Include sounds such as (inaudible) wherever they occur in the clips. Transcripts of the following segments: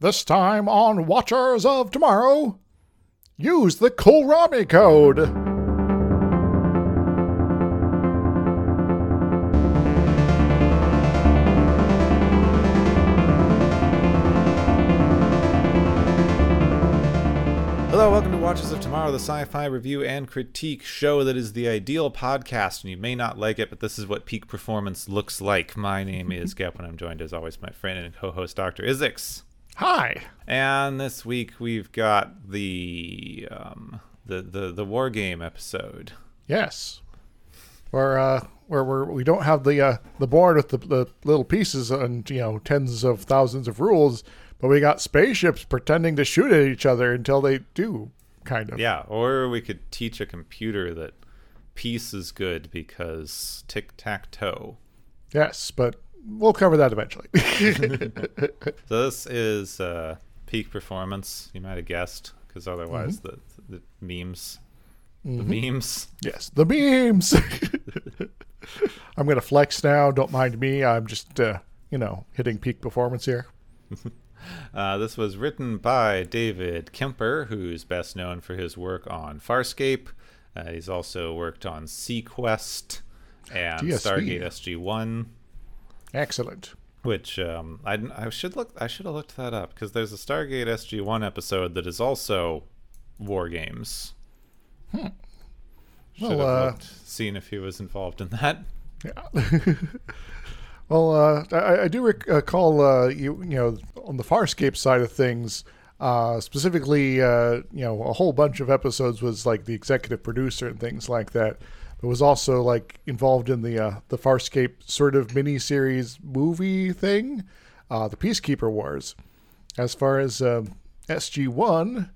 This time on Watchers of Tomorrow, use the Kohlrabi code. Hello, welcome to Watchers of Tomorrow, the sci fi review and critique show that is the ideal podcast, and you may not like it, but this is what peak performance looks like. My name is (laughs) Gep, and I'm joined as always by my friend and co host, Dr. Izixs. Hi. And this week we've got the um, the, the the war game episode. Yes. Where uh where we're, we don't have the uh the board with the, the little pieces and you know tens of thousands of rules, but we got spaceships pretending to shoot at each other until they do, kind of. Yeah, or we could teach a computer that peace is good because tic tac toe. Yes, but we'll cover that eventually. (laughs) So this is uh, peak performance. You might have guessed, because otherwise the the memes, the memes. yes, the memes. (laughs) I'm gonna flex now. Don't mind me. I'm just uh, you know hitting peak performance here. (laughs) Uh, this was written by David Kemper, who's best known for his work on Farscape. Uh, he's also worked on seaQuest and DSV. Stargate SG One, Excellent. which um, I, I should look. I should have looked that up because there's a Stargate SG One episode that is also War Games. Should Well, have uh, seen if he was involved in that. Yeah. (laughs) well, uh, I, I do recall uh, you you know on the Farscape side of things. Uh, specifically, uh, you know, a whole bunch of episodes was like the executive producer and things like that. But was also like involved in the uh, the Farscape sort of mini series movie thing, uh, the Peacekeeper Wars. As far as um, SG One,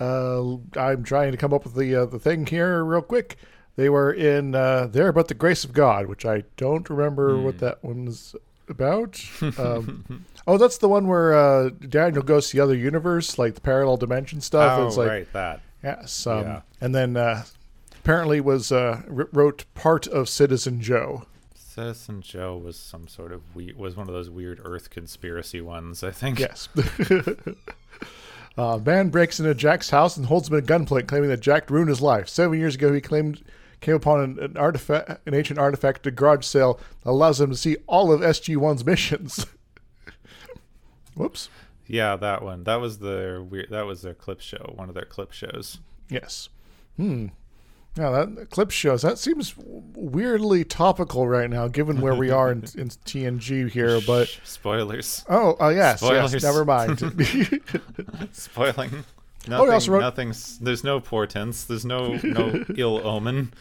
uh, I'm trying to come up with the uh, the thing here real quick. They were in uh, there, about the grace of God, which I don't remember what that one was about. (laughs) Um, oh, that's the one where uh, Daniel goes to the other universe, like the parallel dimension stuff. Oh, it's like right, that. yes, um, Yeah. and then uh, apparently was uh, wrote part of Citizen Joe. Citizen Joe was some sort of we was one of those weird Earth conspiracy ones. I think. Yes. (laughs) uh, man breaks into Jack's house and holds him at gunpoint, claiming that Jack ruined his life. Seven years ago, he claimed came upon an, an artifact, an ancient artifact at a garage sale that allows him to see all of SG One's missions. (laughs) Whoops. Yeah, that one. That was their weird. That was their clip show. One of their clip shows. Yes. Hmm. Yeah, that clip shows. That seems weirdly topical right now, given where we are in, (laughs) in TNG here. But spoilers. oh, uh, yes, yes. Spoilers. Never mind. (laughs) (laughs) Spoiling. Nothing. Oh, also wrote- Nothing's. There's no portents. There's no no ill omen.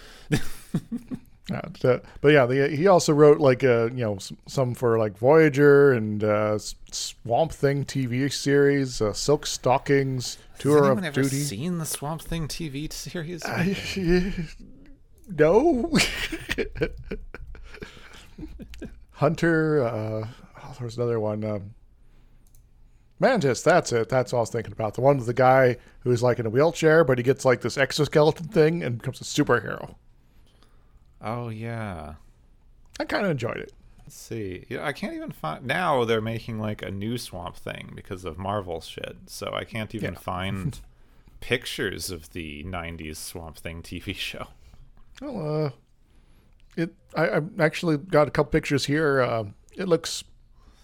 Yeah, t- but yeah, the, he also wrote like uh, you know some, some for like Voyager and uh, Swamp Thing TV series, uh, Silk Stockings, Tour of ever Duty. seen the Swamp Thing TV series? (laughs) no. (laughs) Hunter. Uh, oh, there's another one. Um, Mantis. That's it. That's all I was thinking about. The one with the guy who's like in a wheelchair, but he gets like this exoskeleton thing and becomes a superhero. Oh yeah. I kind of enjoyed it. Let's see. Yeah, I can't even find. Now they're making like a new Swamp Thing because of Marvel shit. So I can't even Yeah. find (laughs) pictures of the '90s Swamp Thing TV show. Well, uh, it. I, I've actually got a couple pictures here. Uh, it looks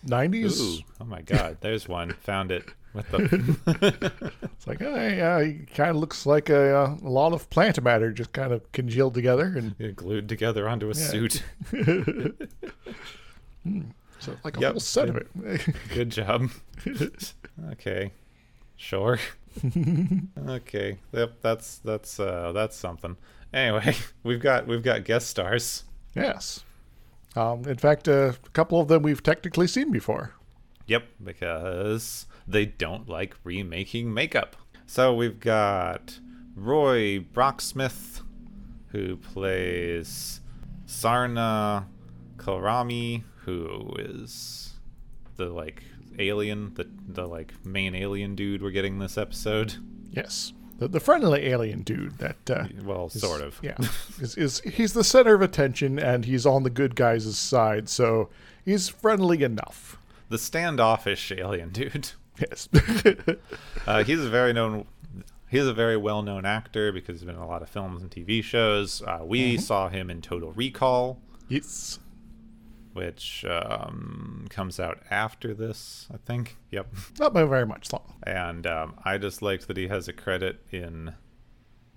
Ooh! '90s. Oh my God! There's one. Found it. What the? (laughs) It's like, oh, yeah, it kind of looks like a, uh, a lot of plant matter just kind of congealed together, and Yeah, glued together onto a suit. (laughs) so like a Yep. whole set of it. (laughs) Good job. okay. Sure. okay. Yep. That's that's uh that's something. Anyway, we've got we've got guest stars. yes. Um, in fact, uh, a couple of them we've technically seen before. Yep, because they don't like remaking makeup. So we've got Roy Brocksmith, who plays Sirna Kolrami, who is the like alien, the the like main alien dude we're getting this episode. Yes. The, the friendly alien dude that uh, Well, sort of. yeah (laughs) is, is he's the center of attention and he's on the good guys' side, so he's friendly enough. The standoffish alien (laughs) dude. Yes. Uh, he's a very known. He's a very well-known actor because he's been in a lot of films and TV shows. Uh, we saw him in Total Recall, yes. which um, comes out after this, I think. Yep. Not by very much long. And um, I just liked that he has a credit in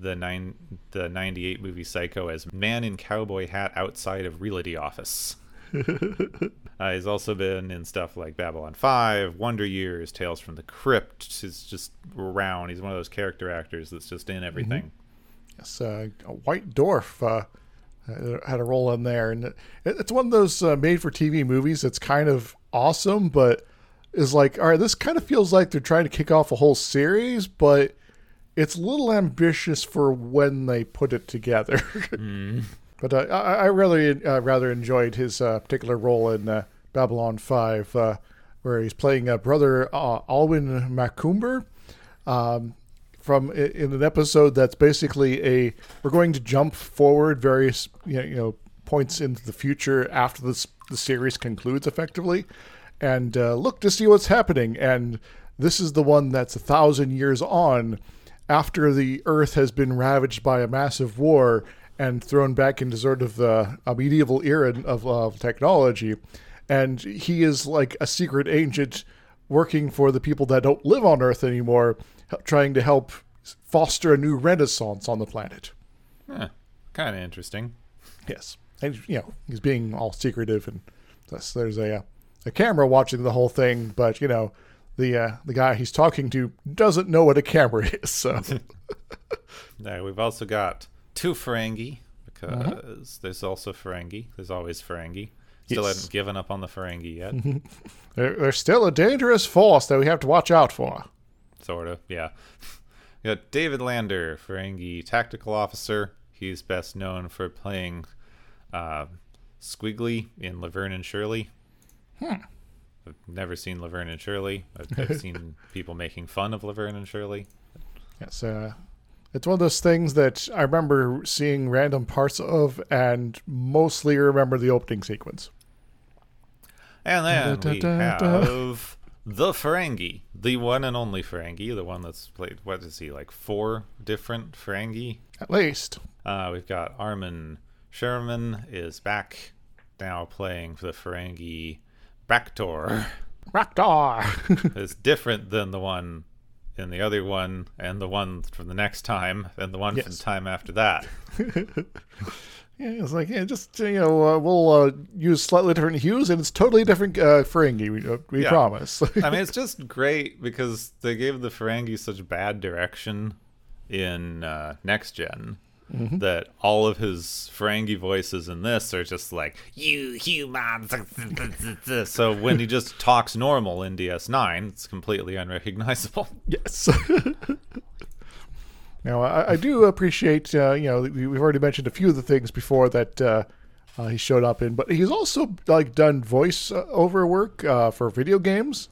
the nine the '98 movie Psycho as man in cowboy hat outside of realty office. (laughs) Uh, he's also been in stuff like Babylon 5, Wonder Years, Tales from the Crypt. He's just around. He's one of those character actors that's just in everything. Yes, uh, a White Dwarf uh, had a role in there, and it's one of those uh, made-for-TV movies that's kind of awesome, but is like, all right, this kind of feels like they're trying to kick off a whole series, but it's a little ambitious for when they put it together. (laughs) But uh, I, I really uh, rather enjoyed his uh, particular role in uh, Babylon 5, uh, where he's playing brother Alwyn Macumber. Um, from in an episode that's basically a we're going to jump forward various you know, you know points into the future after the series concludes effectively and uh, look to see what's happening and this is the one that's a thousand years on after the earth has been ravaged by a massive war and thrown back into sort of the a medieval era of, of technology and he is like a secret agent working for the people that don't live on Earth anymore, trying to help foster a new renaissance on the planet. Kind of interesting. Yes, and you know he's being all secretive, and thus there's a uh, a camera watching the whole thing, but you know the uh, the guy he's talking to doesn't know what a camera (laughs) is. So (laughs) Now, we've also got two Ferengi because there's also Ferengi. There's always Ferengi. Still Yes. haven't given up on the Ferengi yet. (laughs) they're, they're still a dangerous force that we have to watch out for. sort of, yeah. (laughs) Got David Lander, Ferengi tactical officer. He's best known for playing uh, Squiggy in Laverne and Shirley. I've never seen Laverne and Shirley. I've, I've (laughs) seen people making fun of Laverne and Shirley. Yes, uh, it's one of those things that I remember seeing random parts of, and mostly remember the opening sequence. And then Da, da, we da, da. have the Ferengi, the one and only Ferengi, the one that's played. What is he like? Four different Ferengi. At least. Uh, we've got Armin Shimerman is back now playing for the Ferengi. Bractor Raktar. is (laughs) different than the one in the other one, and the one from the next time, and the one from the time after that. (laughs) (laughs) Yeah, it's like yeah, just you know uh, we'll uh, use slightly different hues, and it's totally different uh, Ferengi. We, uh, we Yeah. promise. (laughs) I mean, it's just great because they gave the Ferengi such bad direction in uh, Next Gen that all of his Ferengi voices in this are just like, you humans. (laughs) so when he just talks normal in DS9, it's completely unrecognizable. (laughs) yes. (laughs) now I, I do appreciate uh, you know we- we've already mentioned a few of the things before that uh, uh, he showed up in, but he's also like done voice uh, over work uh, for video games.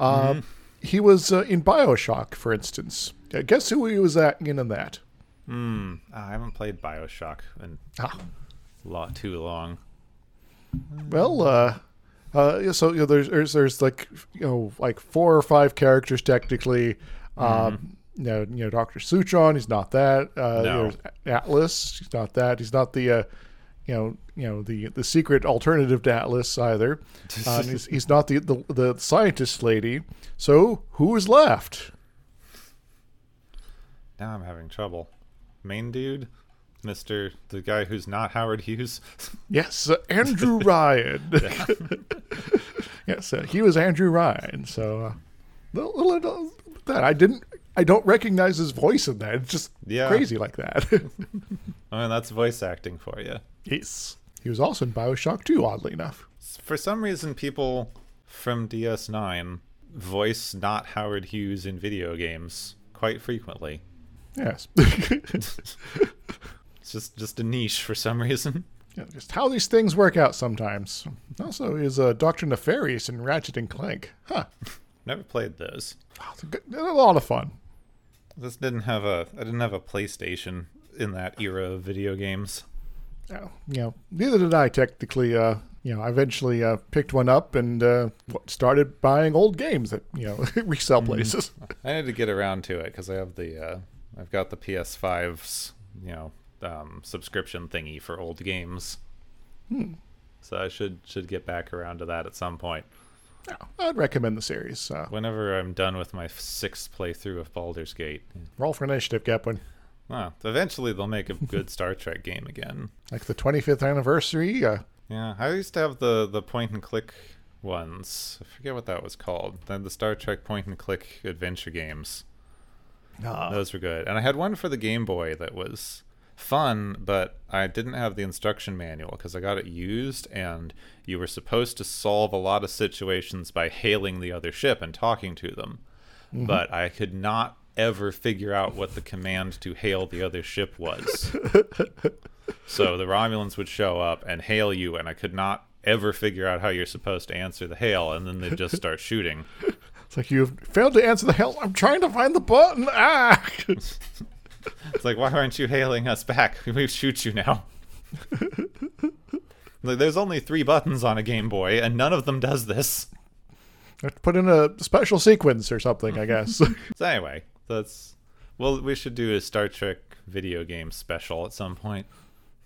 Uh, He was uh, in Bioshock, for instance. Uh, guess who he was at in that? Hmm. I haven't played Bioshock in Ah. a lot too long. Well, uh, uh, so you know, there's, there's there's like you know like four or five characters technically. Um, you know, you know, Doctor Suchong, he's not that. Uh, No. There's Atlas, he's not that. He's not the, uh, you know, you know the the secret alternative to Atlas either. Uh, (laughs) and he's, he's not the, the the scientist lady. So who is left? Now I'm having trouble. Main dude? Mr. the guy who's not Howard Hughes? (laughs) Yes, uh, Andrew (laughs) Ryan. (laughs) yes, uh, he was Andrew Ryan. So, uh, little, little, that I didn't, I don't recognize his voice in that. It's just Yeah. crazy like that. I mean, that's voice acting for you. yes, he was also in Bioshock 2, oddly enough. For some reason, people from DS9 voice not Howard Hughes in video games quite frequently. Yes, (laughs) It's just just a niche for some reason. Yeah, just how these things work out sometimes. Also, is uh, Doctor Nefarious in Ratchet and Clank. Huh, (laughs) Never played those. Oh, a, good, a lot of fun. This didn't have a I didn't have a PlayStation in that era of video games. Oh, you know, neither did I technically. Uh, you know, I eventually uh, picked one up and uh, started buying old games at you know (laughs) resale places. I need to get around to it because I have the uh, I've got the PS5's you know um, subscription thingy for old games. So I should should get back around to that at some point. Yeah, I'd recommend the series. Uh, Whenever I'm done with my sixth playthrough of Baldur's Gate. roll for initiative, Kaplan. Well, eventually they'll make a good (laughs) Star Trek game again. Like the 25th anniversary. Uh, Yeah, I used to have the the point and click ones. I forget what that was called. Then the Star Trek point and click adventure games. Uh, Those were good. And I had one for the Game Boy that was fun, but I didn't have the instruction manual because I got it used and you were supposed to solve a lot of situations by hailing the other ship and talking to them. But I could not ever figure out what the command to hail the other ship was. (laughs) so the Romulans would show up and hail you and I could not ever figure out how you're supposed to answer the hail and then they'd just start shooting. It's like you've failed to answer the hell. I'm trying to find the button. Ah! (laughs) It's like, why aren't you hailing us back? (laughs) We shoot you now. (laughs) like, there's only three buttons on a Game Boy, and none of them does this. Have to put in a special sequence or something, I guess. So anyway, that's well, we should do a Star Trek video game special at some point.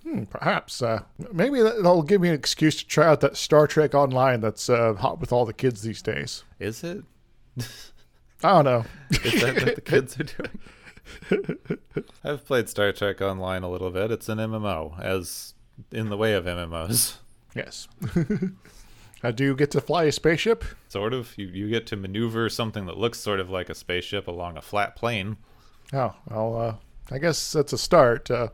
Hmm, Perhaps. Uh, maybe that'll give me an excuse to try out that Star Trek Online that's uh, hot with all the kids these days. Is it? I don't know. Is that what the kids are doing? (laughs) I've played Star Trek Online a little bit. It's an MMO, as in the way of MMOs. Yes. (laughs) uh, do you get to fly a spaceship? Sort of. You you get to maneuver something that looks sort of like a spaceship along a flat plane. Oh, well, uh, I guess that's a start. Uh,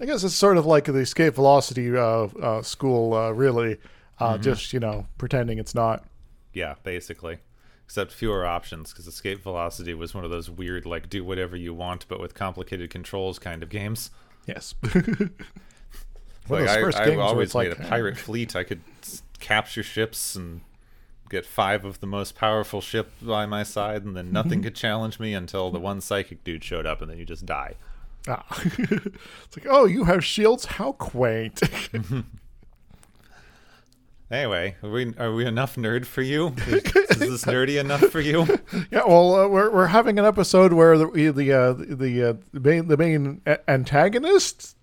I guess it's sort of like the escape velocity uh, uh, school, uh, really. Uh, Just, you know, pretending it's not. Yeah, basically. Except fewer options, because Escape Velocity was one of those weird, like, do whatever you want, but with complicated controls kind of games. Yes. like, (laughs) One of those I, first I games where always it's made like, a pirate fleet. I could capture ships and get five of the most powerful ship by my side, and then nothing (laughs) could challenge me until the one psychic dude showed up, and then you just die. Ah. (laughs) it's like, oh, you have shields? How quaint. Anyway, are we are we enough nerd for you? Is, is this nerdy enough for you? (laughs) yeah, well, uh, we're, we're having an episode where the the uh, the, uh, the main the main antagonist,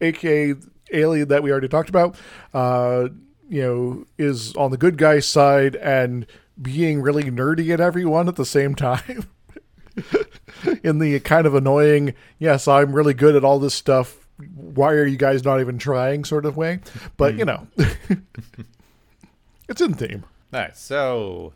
aka alien that we already talked about, uh, you know, is on the good guy's side and being really nerdy at everyone at the same time. (laughs) In the kind of annoying, yes, I'm really good at all this stuff. Why are you guys not even trying sort of way? But, you know, (laughs) it's in theme. All right, so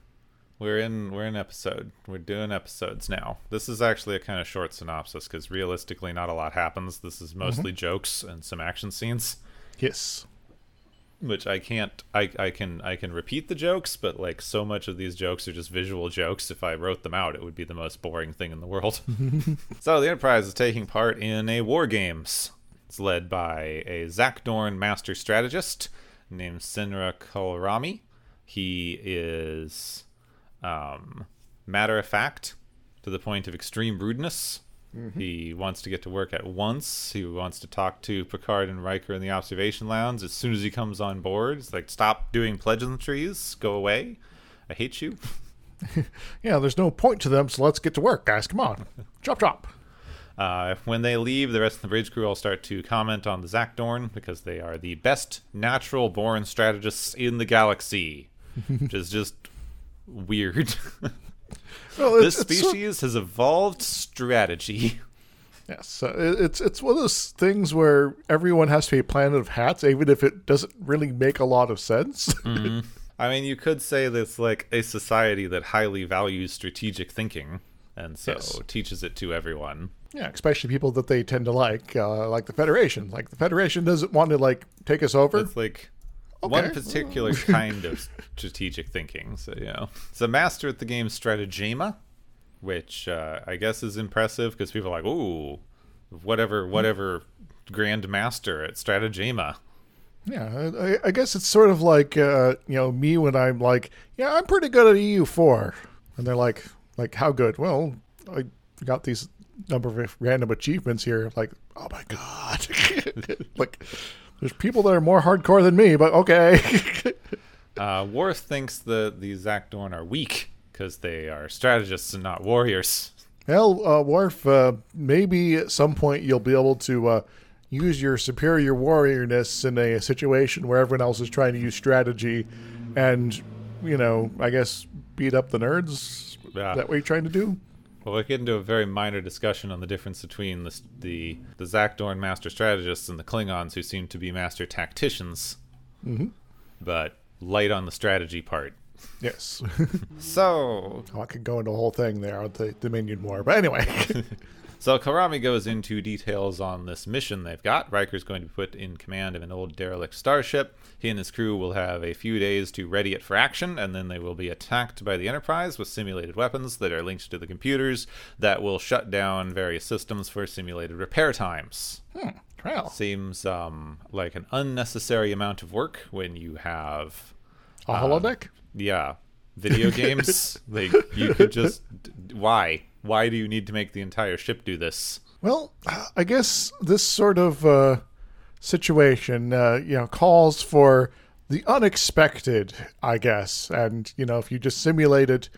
we're in we're in episode. We're doing episodes now. This is actually a kind of short synopsis because realistically, not a lot happens. This is mostly mm-hmm. jokes and some action scenes, Yes. which I can't. I I can I can repeat the jokes, but like so much of these jokes are just visual jokes. If I wrote them out, it would be the most boring thing in the world. (laughs) so the Enterprise is taking part in a war games. It's led by a Zakdorn master strategist named Sirna Kolrami. He is um, matter of fact to the point of extreme rudeness. He wants to get to work at once. He wants to talk to Picard and Riker in the observation lounge as soon as he comes on board. It's like, stop doing pleasantries. Go away. I hate you. (laughs) Yeah, there's no point to them, so let's get to work, guys. Come on. (laughs) chop, chop. Uh, when they leave, the rest of the bridge crew all start to comment on the Zakdorn because they are the best natural born strategists in the galaxy, (laughs) which is just weird. (laughs) Well, this it's, it's sort- species has evolved strategy. yes, it's it's one of those things where everyone has to be a planet of hats, even if it doesn't really make a lot of sense. (laughs) I mean, you could say that's like a society that highly values strategic thinking, and so Yes. teaches it to everyone. Yeah, especially people that they tend to like, uh, like the Federation. Like the Federation doesn't want to like take us over. It's like one particular (laughs) kind of strategic thinking. So you know, it's a master at the game Stratagema, which uh, I guess is impressive because people are like, "Ooh, whatever, whatever, Grand Master at Stratagema." Yeah, I, I guess it's sort of like uh, you know me when I'm like, yeah, I'm pretty good at EU four, and they're like, like how good? Well, I got these number of random achievements here. Like, oh my god, (laughs) like There's people that are more hardcore than me, but okay. (laughs) Uh, Worf thinks that the Zakdorn are weak because they are strategists and not warriors. Well, uh, Worf, uh, maybe at some point you'll be able to uh, use your superior warriorness in a situation where everyone else is trying to use strategy and, you know, I guess beat up the nerds. Yeah. Is that what you're trying to do? Well, we get into a very minor discussion on the difference between the the, the Zakdorn master strategists and the Klingons, who seem to be master tacticians. Mhm. But light on the strategy part. Yes. (laughs) So, oh, I could go into a whole thing there on the Dominion War. But anyway. (laughs) so Kolrami goes into details on this mission they've got. Riker's going to be put in command of an old derelict starship. He and his crew will have a few days to ready it for action, and then they will be attacked by the Enterprise with simulated weapons that are linked to the computers that will shut down various systems for simulated repair times. hmm. Well, Seems um, like an unnecessary amount of work when you have, a holodeck? yeah, video (laughs) games. like you could just why? Why do you need to make the entire ship do this? Well, I guess this sort of uh, situation, uh, you know, calls for the unexpected, I guess. And, you know, if you just simulate it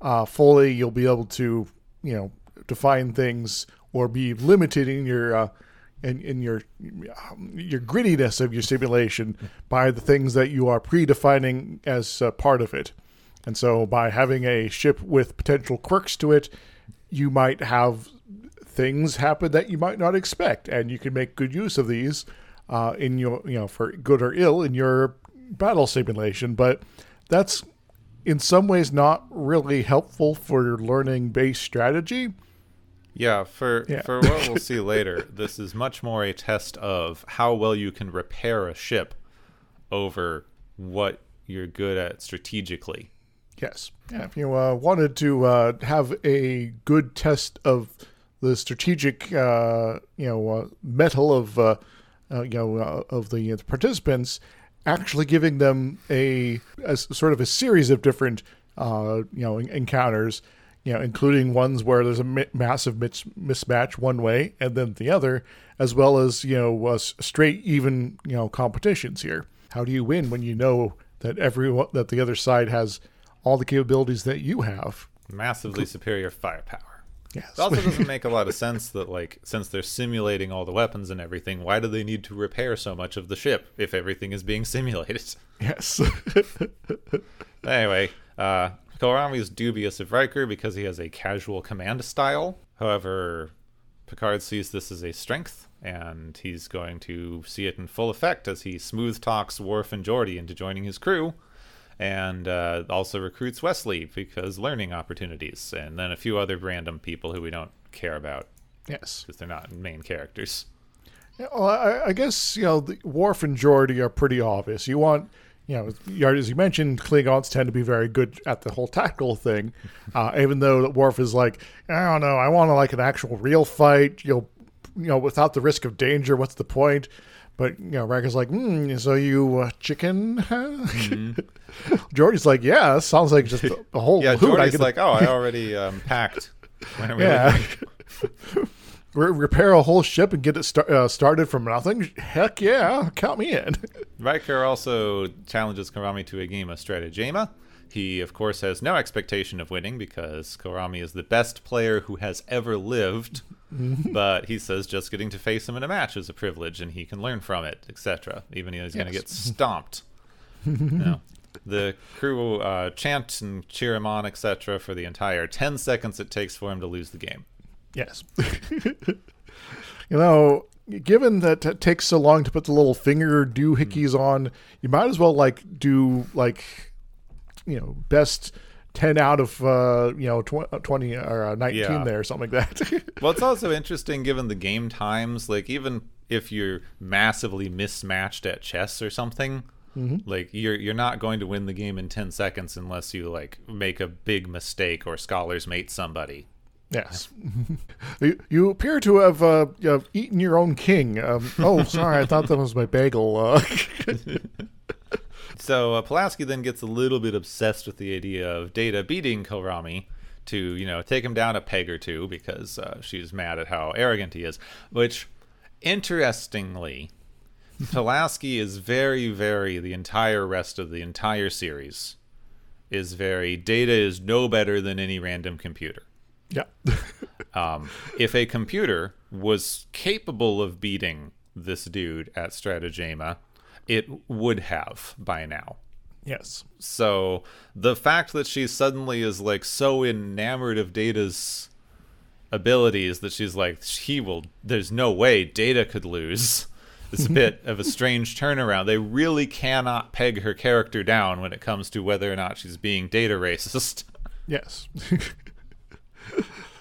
uh, fully, you'll be able to, you know, define things or be limited in your. Uh, in, in your your grittiness of your simulation by the things that you are predefining as uh, part of it, and so by having a ship with potential quirks to it, you might have things happen that you might not expect, and you can make good use of these uh, in your, you know, for good or ill in your battle simulation. But that's in some ways not really helpful for your learning base strategy. Yeah, for Yeah. for what we'll see (laughs) later, this is much more a test of how well you can repair a ship over what you're good at strategically. Yes. Yeah, if you uh, wanted to uh, have a good test of the strategic, uh, you know, uh, metal of, uh, uh, you know, of the participants, actually giving them a, a sort of a series of different, you know, en- encounters, you know, including ones where there's a mi- massive mis- mismatch one way and then the other, as well as you know, straight even, you know, competitions here. How do you win when you know that everyone that the other side has all the capabilities that you have? Massively superior firepower. Yes. It also (laughs) doesn't make a lot of sense that like since they're simulating all the weapons and everything, why do they need to repair so much of the ship if everything is being (laughs) simulated? yes. (laughs) Anyway, uh, Kolrami is dubious of Riker because he has a casual command style. However, Picard sees this as a strength, and he's going to see it in full effect as he smooth talks Worf and Geordi into joining his crew, and uh, also recruits Wesley because learning opportunities, and then a few other random people who we don't care about yes. because they're not main characters. Yeah, well, I, I guess you know the Worf and Geordi are pretty obvious. You want, you know, as you mentioned, Klingons tend to be very good at the whole tactical thing. (laughs) Uh, even though Worf is like, I don't know, I want to like an actual real fight. You know, you know, without the risk of danger. What's the point? But you know, Riker's like, mm, so you uh, chicken? (laughs) huh?" Geordi's like, yeah, sounds like just a, (laughs) a whole Yeah, hoot. I Geordi's could- like, oh, I (laughs) already um, packed. When we yeah. Re- repair a whole ship and get it sta- uh, started from nothing? Heck yeah, count me in. Riker also challenges Kolrami to a game of Stratagema. He, of course, has no expectation of winning because Kolrami is the best player who has ever lived. (laughs) but he says just getting to face him in a match is a privilege and he can learn from it, etc. Even though he's going to get (laughs) stomped. No. The crew uh, chant and cheer him on, etc., for the entire 10 seconds it takes for him to lose the game. Yes. (laughs) you know, given that it takes so long to put the little finger doohickeys on, you might as well like do like you know best ten out of uh, you know tw- uh, twenty or uh, nineteen Yeah. there, or something like that. (laughs) Well, it's also interesting given the game times. Like, even if you're massively mismatched at chess or something, like you're you're not going to win the game in ten seconds unless you like make a big mistake or scholars mate somebody. yes. (laughs) you, you appear to have uh, you have eaten your own king. Um, oh, sorry, I thought that was my bagel. Uh, (laughs) So uh, Pulaski then gets a little bit obsessed with the idea of Data beating Kolrami to you know take him down a peg or two because uh, she's mad at how arrogant he is. Which, interestingly, Pulaski is very, very the entire rest of the entire series is very data is no better than any random computer. Yeah. (laughs) Um, if a computer was capable of beating this dude at Stratagema, it would have by now. yes. So the fact that she suddenly is like so enamored of Data's abilities that she's like, he will, there's no way Data could lose. (laughs) It's a bit of a strange turnaround. They really cannot peg her character down when it comes to whether or not she's being data racist. Yes. (laughs) (laughs)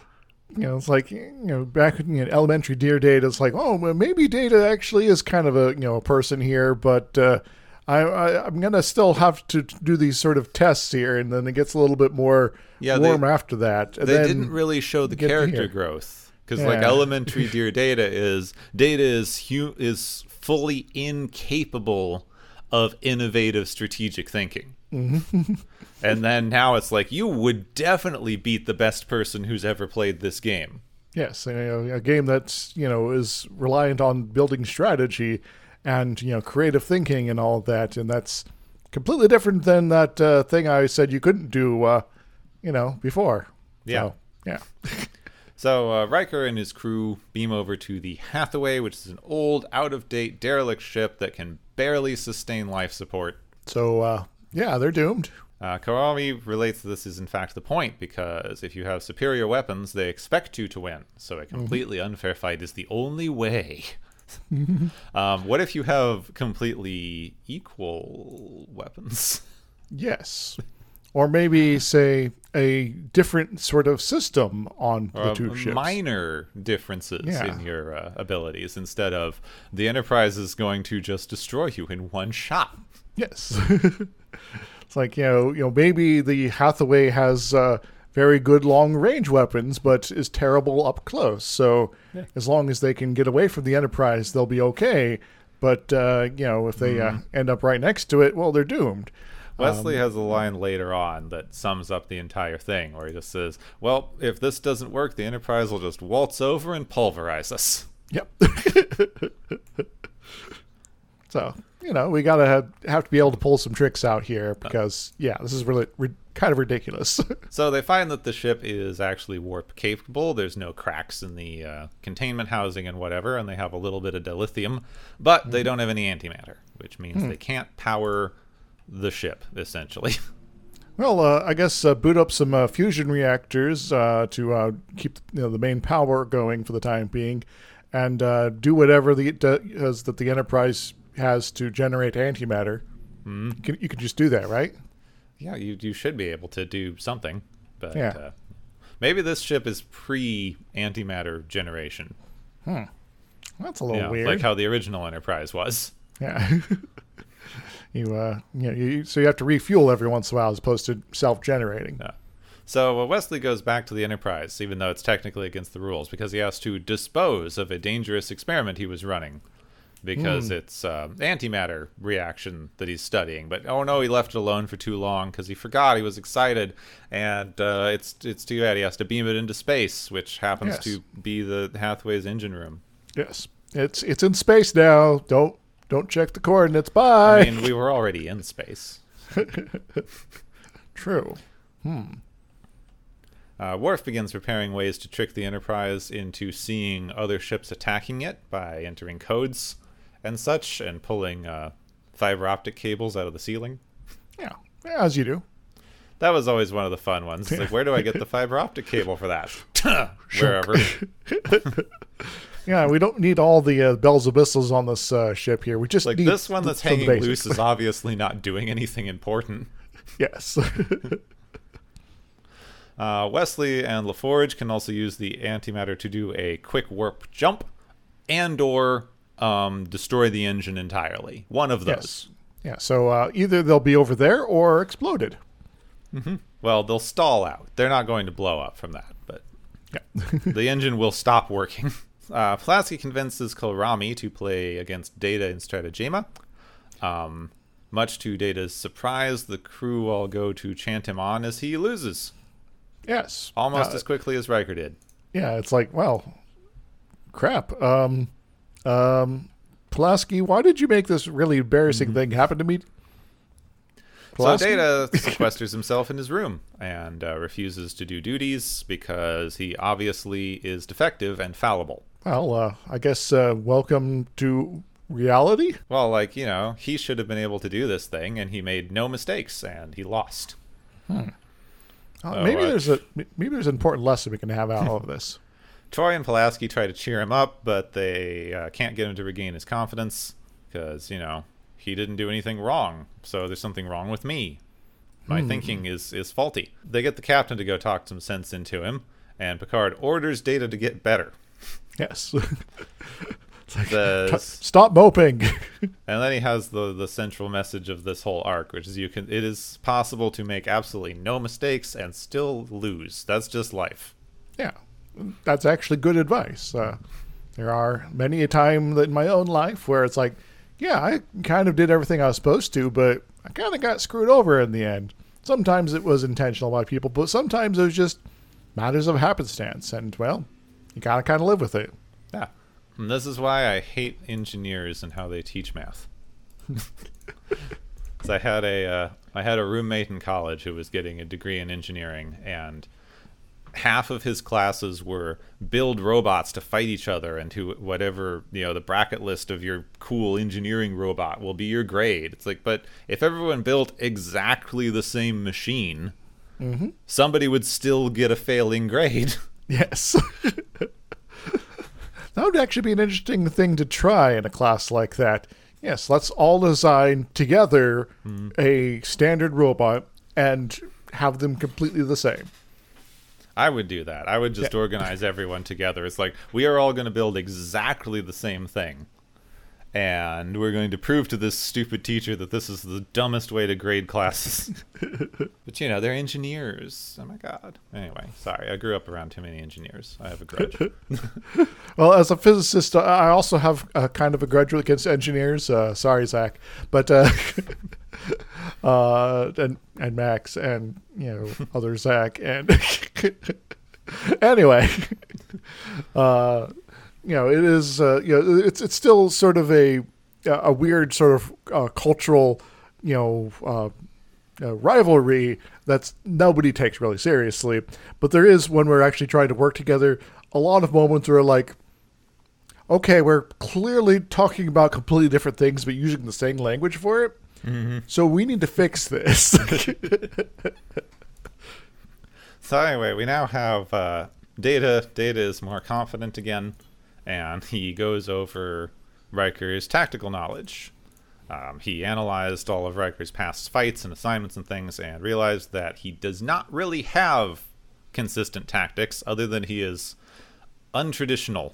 you know, it's like you know, back in you know, elementary Dear Data, it's like, oh, well, maybe Data actually is kind of a you know a person here, but uh, I, I I'm gonna still have to do these sort of tests here, and then it gets a little bit more Yeah, they- warm after that. And they didn't really show the character growth because like elementary dear data is data is hu- is fully incapable of innovative strategic thinking. (laughs) and then now it's like you would definitely beat the best person who's ever played this game Yes, you know, a game that's you know is reliant on building strategy and you know creative thinking and all that, and that's completely different than that uh, thing I said you couldn't do, uh, you know, before. Yeah. So, yeah, (laughs) So uh, Riker and his crew beam over to the Hathaway, which is an old, out-of-date, derelict ship that can barely sustain life support. so uh, yeah, they're doomed. Uh, Kolrami relates that this is in fact the point because if you have superior weapons, they expect you to win. So a completely unfair fight is the only way. (laughs) (laughs) um, what if you have completely equal weapons? Yes, or maybe say a different sort of system on the Um, two ships. minor differences Yeah. in your uh, abilities instead of the Enterprise is going to just destroy you in one shot. Yes. (laughs) it's like, you know, you know, maybe the Hathaway has uh, very good long range weapons, but is terrible up close. So as long as they can get away from the Enterprise, they'll be okay. But uh, you know, if they uh, end up right next to it, well, they're doomed. Wesley Um, has a line later on that sums up the entire thing, where he just says, "Well, if this doesn't work, the Enterprise will just waltz over and pulverize us." Yep. (laughs) so you know, we gotta have, have to be able to pull some tricks out here because yeah, this is really ri- kind of ridiculous. (laughs) So they find that the ship is actually warp capable. There's no cracks in the uh, containment housing and whatever, and they have a little bit of dilithium, but Mm-hmm. they don't have any antimatter, which means Hmm. they can't power the ship essentially. (laughs) Well, uh, I guess uh, boot up some uh, fusion reactors uh, to uh, keep you know, the main power going for the time being, and uh, do whatever the does that the Enterprise has to generate antimatter. Hmm. You, can, you can just do that, right? yeah, you you should be able to do something, but Yeah. uh, maybe this ship is pre antimatter generation. That's a little Yeah, weird. like how the original Enterprise was. yeah. (laughs) you, uh, you, know, you so you have to refuel every once in a while as opposed to self-generating. Yeah. So uh, Wesley goes back to the Enterprise, even though it's technically against the rules, because he has to dispose of a dangerous experiment he was running, because it's uh, antimatter reaction that he's studying. But oh no, he left it alone for too long because he forgot. He was excited, and uh, it's it's too bad. He has to beam it into space, which happens Yes. to be the Hathaway's engine room. Yes, it's it's in space now. Don't don't check the coordinates. Bye. I mean, we were already in space. (laughs) True. Uh, Worf begins preparing ways to trick the Enterprise into seeing other ships attacking it by entering codes and such, and pulling uh, fiber optic cables out of the ceiling. Yeah, as you do. That was always one of the fun ones. It's like, where do I get the (laughs) fiber optic cable for that? (laughs) Wherever. (laughs) Yeah, we don't need all the uh, bells and whistles on this uh, ship here. We just Like need this one that's some hanging loose is obviously not doing anything important. yes. Uh, Wesley and LaForge can also use the antimatter to do a quick warp jump and or um, destroy the engine entirely. One of those. yes. Yeah. So uh, either they'll be over there or exploded. Well, they'll stall out. They're not going to blow up from that, but Yeah. (laughs) the engine will stop working. (laughs) Uh, Pulaski convinces Kolrami to play against Data in Stratagema. Um, much to Data's surprise, the crew all go to chant him on as he loses, yes. almost Uh, as quickly as Riker did. Yeah. It's like, well, crap. Um, um, Pulaski, why did you make this really embarrassing thing happen to me? So Pulaski? Data (laughs) sequesters himself in his room and uh, refuses to do duties because he obviously is defective and fallible. Well, uh, I guess uh, welcome to reality. Well, like, you know, he should have been able to do this thing and he made no mistakes and he lost. Uh, Oh, maybe uh, there's a maybe there's an important lesson we can have out of this. Troi and Pulaski try to cheer him up, but they uh, can't get him to regain his confidence because, you know, he didn't do anything wrong. So there's something wrong with me. My thinking is, is faulty. They get the captain to go talk some sense into him, and Picard orders Data to get better. Yes. (laughs) Says, Stop moping. (laughs) and then he has the, the central message of this whole arc, which is you can it is possible to make absolutely no mistakes and still lose. That's just life. yeah, that's actually good advice. Uh, there are many a time in my own life where it's like, yeah, I kind of did everything I was supposed to, but I kind of got screwed over in the end. Sometimes it was intentional by people, but sometimes it was just matters of happenstance, and well, you gotta kind of live with it. Yeah. And this is why I hate engineers and how they teach math. (laughs) (laughs) 'Cause I had a uh, I had a roommate in college who was getting a degree in engineering, and half of his classes were build robots to fight each other, and to whatever you know the bracket list of your cool engineering robot will be your grade. It's like, but if everyone built exactly the same machine, mm-hmm. somebody would still get a failing grade. (laughs) Yes. (laughs) that would actually be an interesting thing to try in a class like that. Yes, let's all design together hmm. a standard robot and have them completely the same. I would do that. I would just Yeah. organize everyone together. It's like we are all going to build exactly the same thing. And we're going to prove to this stupid teacher that this is the dumbest way to grade classes. (laughs) but you know, they're engineers. Oh my god. Anyway, sorry. I grew up around too many engineers. I have a grudge. (laughs) Well, as a physicist, I also have uh, kind of a grudge against engineers. Uh, sorry, Zach, but uh, (laughs) (laughs) uh, and and Max and you know (laughs) other Zach and (laughs) anyway, uh, you know it is uh, you know it's it's still sort of a a weird sort of uh, cultural you know. Uh, uh, rivalry that's nobody takes really seriously. But there is when we're actually trying to work together. A lot of moments where like, okay, we're clearly talking about completely different things, but using the same language for it. So we need to fix this. (laughs) so anyway, we now have uh, Data. Data is more confident again, and he goes over Riker's tactical knowledge. Um, he analyzed all of Riker's past fights and assignments and things, and realized that he does not really have consistent tactics, other than he is untraditional.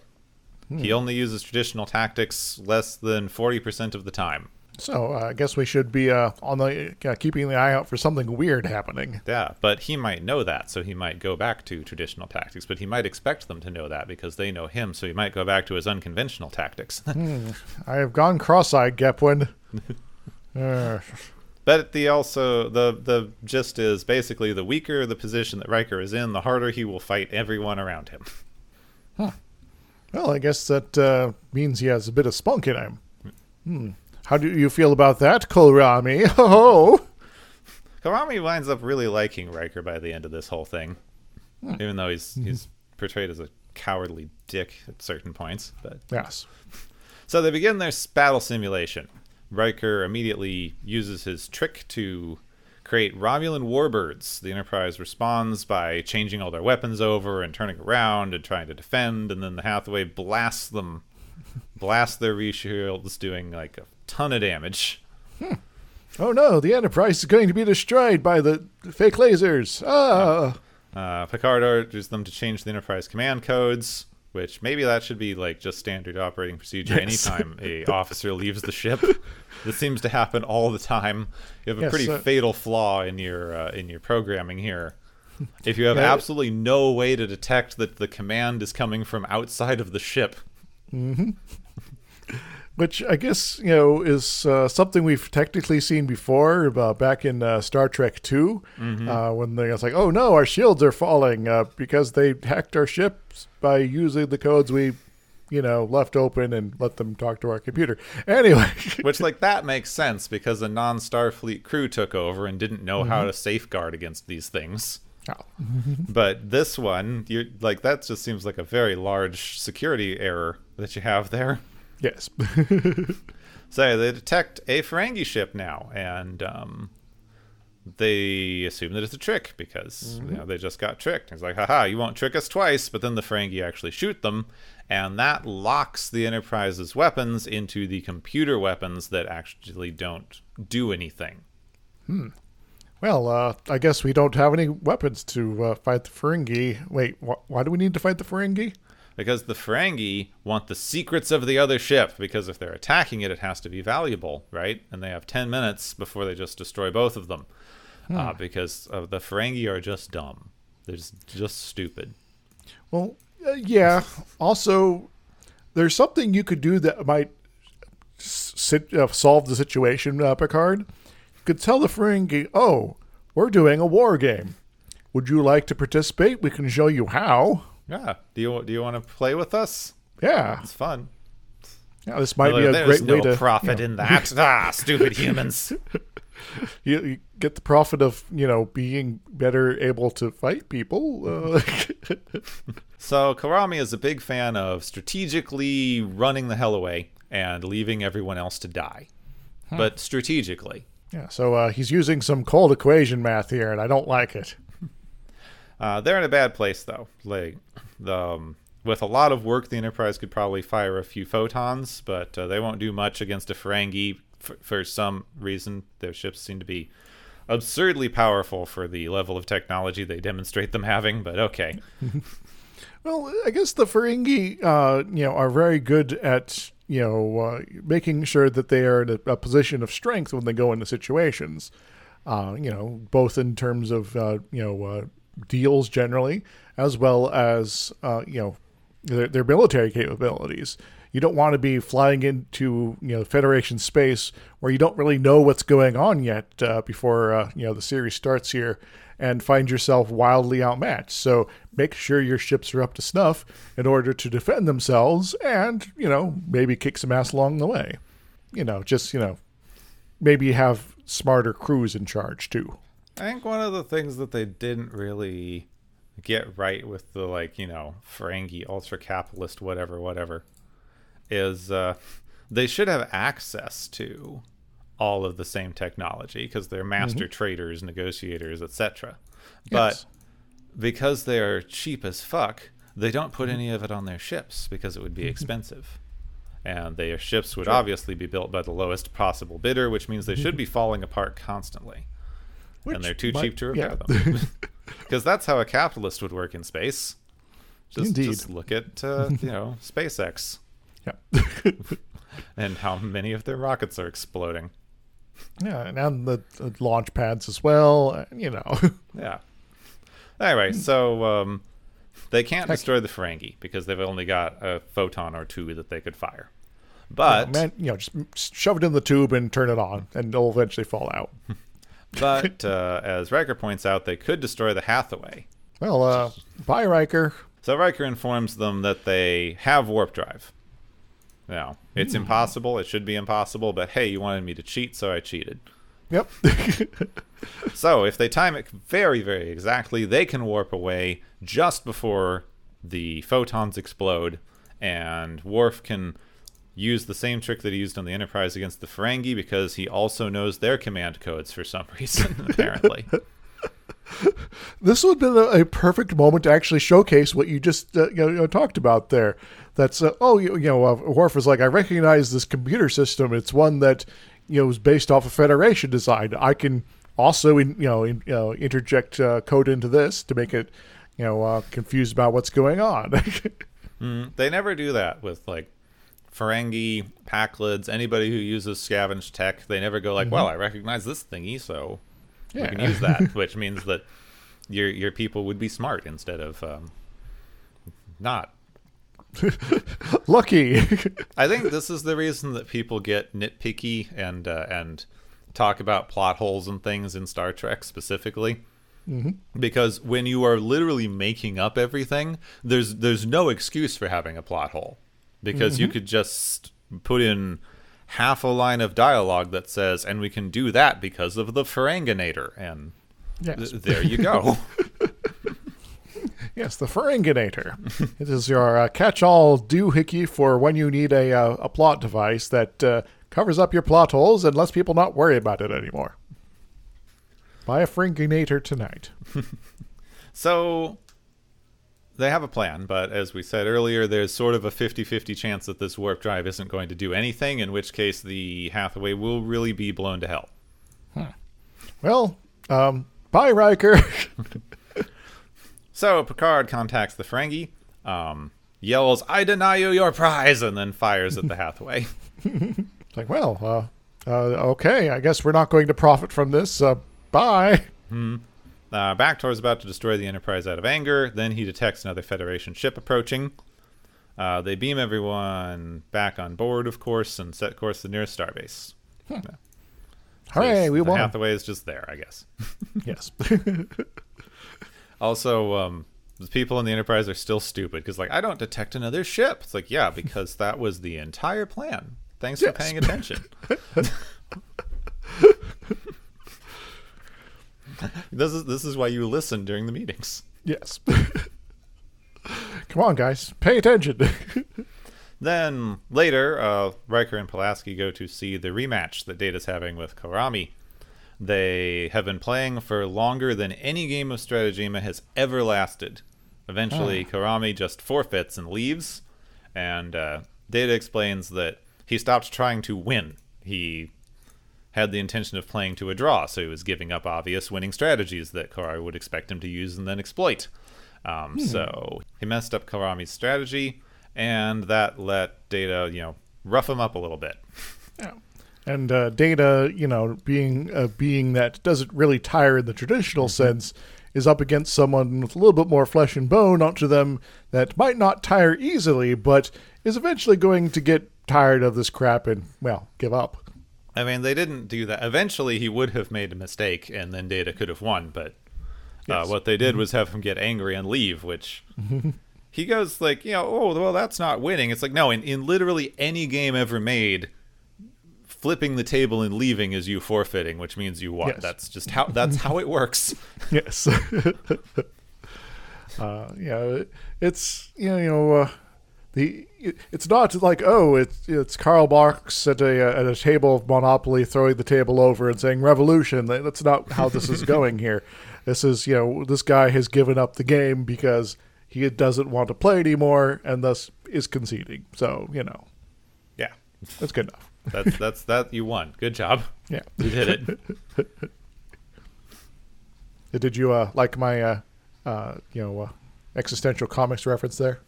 He only uses traditional tactics less than forty percent of the time. So uh, I guess we should be uh, on the uh, keeping the eye out for something weird happening. Yeah, but he might know that, so he might go back to traditional tactics. But he might expect them to know that because they know him, so he might go back to his unconventional tactics. (laughs) I have gone cross-eyed, Gepwin. (laughs) Uh, but the also the the gist is basically the weaker the position that Riker is in, the harder he will fight everyone around him. well, I guess that uh, means he has a bit of spunk in him. Hmm. How do you feel about that, Kolrami? (laughs) Oh, Kolrami winds up really liking Riker by the end of this whole thing, hmm. even though he's he's mm-hmm. portrayed as a cowardly dick at certain points. But yes. (laughs) So they begin their battle simulation. Riker immediately uses his trick to create Romulan warbirds. The Enterprise responds by changing all their weapons over and turning around and trying to defend, and then the Hathaway blasts them, (laughs) blasts their reshields, doing like a ton of damage. Oh no, the Enterprise is going to be destroyed by the fake lasers. Ah. Uh, Picard orders them to change the Enterprise command codes, which maybe that should be like just standard operating procedure Yes. anytime a (laughs) officer leaves the ship. This seems to happen all the time. You have a Yes, pretty uh, fatal flaw in your uh, in your programming here. If you have (laughs) Yeah. absolutely no way to detect that the command is coming from outside of the ship, Which I guess, you know, is uh, something we've technically seen before uh, back in uh, Star Trek 2, uh, when they it's like, oh no, our shields are falling uh, because they hacked our ships by using the codes we you know, left open and let them talk to our computer. (laughs) Anyway, Which, like, that makes sense because a non Starfleet crew took over and didn't know how to safeguard against these things. Oh. (laughs) But this one, you're like, that just seems like a very large security error that you have there. Yes. (laughs) So they detect a Ferengi ship now, and um, they assume that it's a trick because you know they just got tricked. It's like, haha, you won't trick us twice. But then the Ferengi actually shoot them, and that locks the Enterprise's weapons into the computer weapons that actually don't do anything. Hmm. Well, uh, I guess we don't have any weapons to uh, fight the Ferengi. Wait, wh- why do we need to fight the Ferengi? Because the Ferengi want the secrets of the other ship, because if they're attacking it, it has to be valuable, right? And they have 10 minutes before they just destroy both of them. Uh, because uh, the Ferengi are just dumb. They're just, just stupid. Well, uh, yeah. Also, there's something you could do that might sit, uh, solve the situation, uh, Picard. You could tell the Ferengi, oh, we're doing a war game. Would you like to participate? We can show you how. Yeah. Do you do you want to play with us? Yeah. It's fun. Yeah, this might be a great no way to profit in that. (laughs) ah, stupid humans. (laughs) you, you get the profit of you know being better able to fight people. Uh, (laughs) So Kolrami is a big fan of strategically running the hell away and leaving everyone else to die. But strategically. yeah, so uh, he's using some cold equation math here, and I don't like it. Uh, they're in a bad place though. Like the um, with a lot of work, the Enterprise could probably fire a few photons, but uh, they won't do much against a Ferengi. For, for some reason, their ships seem to be absurdly powerful for the level of technology they demonstrate them having. But okay, (laughs) Well, I guess the Ferengi, uh, you know, are very good at you know uh, making sure that they are in a, a position of strength when they go into situations. Uh, you know, both in terms of uh, you know uh, deals generally, as well as uh, you know their, their military capabilities. You don't want to be flying into you know Federation space where you don't really know what's going on yet uh, before uh, you know the series starts here, and find yourself wildly outmatched. So make sure your ships are up to snuff in order to defend themselves, and you know maybe kick some ass along the way. You know, just you know, maybe have smarter crews in charge too. I think one of the things that they didn't really get right with the like you know Ferengi ultra capitalist whatever whatever is uh, they should have access to all of the same technology because they're mm-hmm. master traders, negotiators, etc. But Yes. because they're cheap as fuck, they don't put any of it on their ships because it would be mm-hmm. expensive. And their ships would obviously be built by the lowest possible bidder, which means they should mm-hmm. be falling apart constantly Which and they're too might- cheap to repair yeah. them. (laughs) Because that's how a capitalist would work in space. Just, Indeed. just look at uh, you know (laughs) SpaceX yeah. (laughs) and how many of their rockets are exploding. Yeah, and the, the launch pads as well. uh, You know, Yeah. Anyway, so um, they can't Heck. destroy the Ferengi because they've only got a photon or two that they could fire. But man, you know, just just shove it in the tube and turn it on, and it'll eventually fall out. But uh, as Riker points out, they could destroy the Hathaway. Well, uh, bye, Riker. So Riker informs them that they have warp drive. Now, it's impossible. It should be impossible, but hey, you wanted me to cheat, so I cheated. Yep. (laughs) (laughs) So if they time it very, very exactly, they can warp away just before the photons explode, and Worf can use the same trick that he used on the Enterprise against the Ferengi because he also knows their command codes for some (laughs) reason, apparently. (laughs) this would have been a, a perfect moment to actually showcase what you just uh, you know, you know, talked about there. That's uh, oh you, you know uh, Worf is like I recognize this computer system. It's one that you know is based off of Federation design. I can also in, you know in, you know interject uh, code into this to make it you know uh, confused about what's going on. (laughs) Mm, they never do that with like Ferengi, Pakleds, anybody who uses scavenge tech. They never go like, "Well, I recognize this thingy, so we can use that," (laughs) which means that your your people would be smart instead of um, not. (laughs) Lucky. I think this is the reason that people get nitpicky and uh, and talk about plot holes and things in Star Trek specifically. Because when you are literally making up everything, there's there's no excuse for having a plot hole. Because you could just put in half a line of dialogue that says, "And we can do that because of the Ferenginator," and Yes. th- there you go. (laughs) Yes, the Ferenginator. (laughs) it is your uh, catch-all doohickey for when you need a, uh, a plot device that uh, covers up your plot holes and lets people not worry about it anymore. Buy a Ferenginator tonight. (laughs) So they have a plan, but as we said earlier, there's sort of a 50 50 chance that this warp drive isn't going to do anything, in which case the Hathaway will really be blown to hell. Well, um, bye, Riker. (laughs) So Picard contacts the Ferengi, um, yells, I deny you your prize, and then fires at the (laughs) Hathaway. It's like, well, uh, uh, okay, I guess we're not going to profit from this. Uh, bye. Uh, Bractor is about to destroy the Enterprise out of anger. Then he detects another Federation ship approaching. Uh, they beam everyone back on board, of course, and set course to the nearest starbase. Yeah. So Hooray, we the won. Hathaway is just there, I guess. (laughs) (laughs) yes. (laughs) Also, um, the people in the Enterprise are still stupid because, like, I don't detect another ship. It's like, yeah, because that was the entire plan. Thanks for paying attention. (laughs) this is this is why you listen during the meetings. yes. (laughs) Come on, guys, pay attention. (laughs) Then later, uh, Riker and Pulaski go to see the rematch that Data's having with Kolrami. They have been playing for longer than any game of Strategema has ever lasted. Eventually, Kolrami just forfeits and leaves, and uh, Data explains that he stopped trying to win. He had the intention of playing to a draw, so he was giving up obvious winning strategies that Kolrami would expect him to use and then exploit. Um, So he messed up Kolrami's strategy, and that let Data, you know, rough him up a little bit. (laughs) Yeah. And uh, Data, you know, being a being that doesn't really tire in the traditional sense, is up against someone with a little bit more flesh and bone onto them that might not tire easily, but is eventually going to get tired of this crap and, well, give up. I mean, they didn't do that. Eventually, he would have made a mistake, and then Data could have won. But uh, Yes. what they did was have him get angry and leave, which (laughs) he goes like, you know, oh well, that's not winning. It's like no, in, in literally any game ever made, flipping the table and leaving is you forfeiting, which means you won. Yes. That's just how that's how it works. (laughs) Yes. (laughs) uh, yeah, it's you know, you know uh, the it's not like oh it's it's Karl Marx at a at a table of Monopoly throwing the table over and saying revolution. That's not how this is going here. (laughs) This is you know this guy has given up the game because he doesn't want to play anymore and thus is conceding. So you know Yeah, that's good enough. (laughs) that's that's that. You won. Good job. Yeah. (laughs) You did it. Did you uh, like my uh, uh, you know uh, existential comics reference there?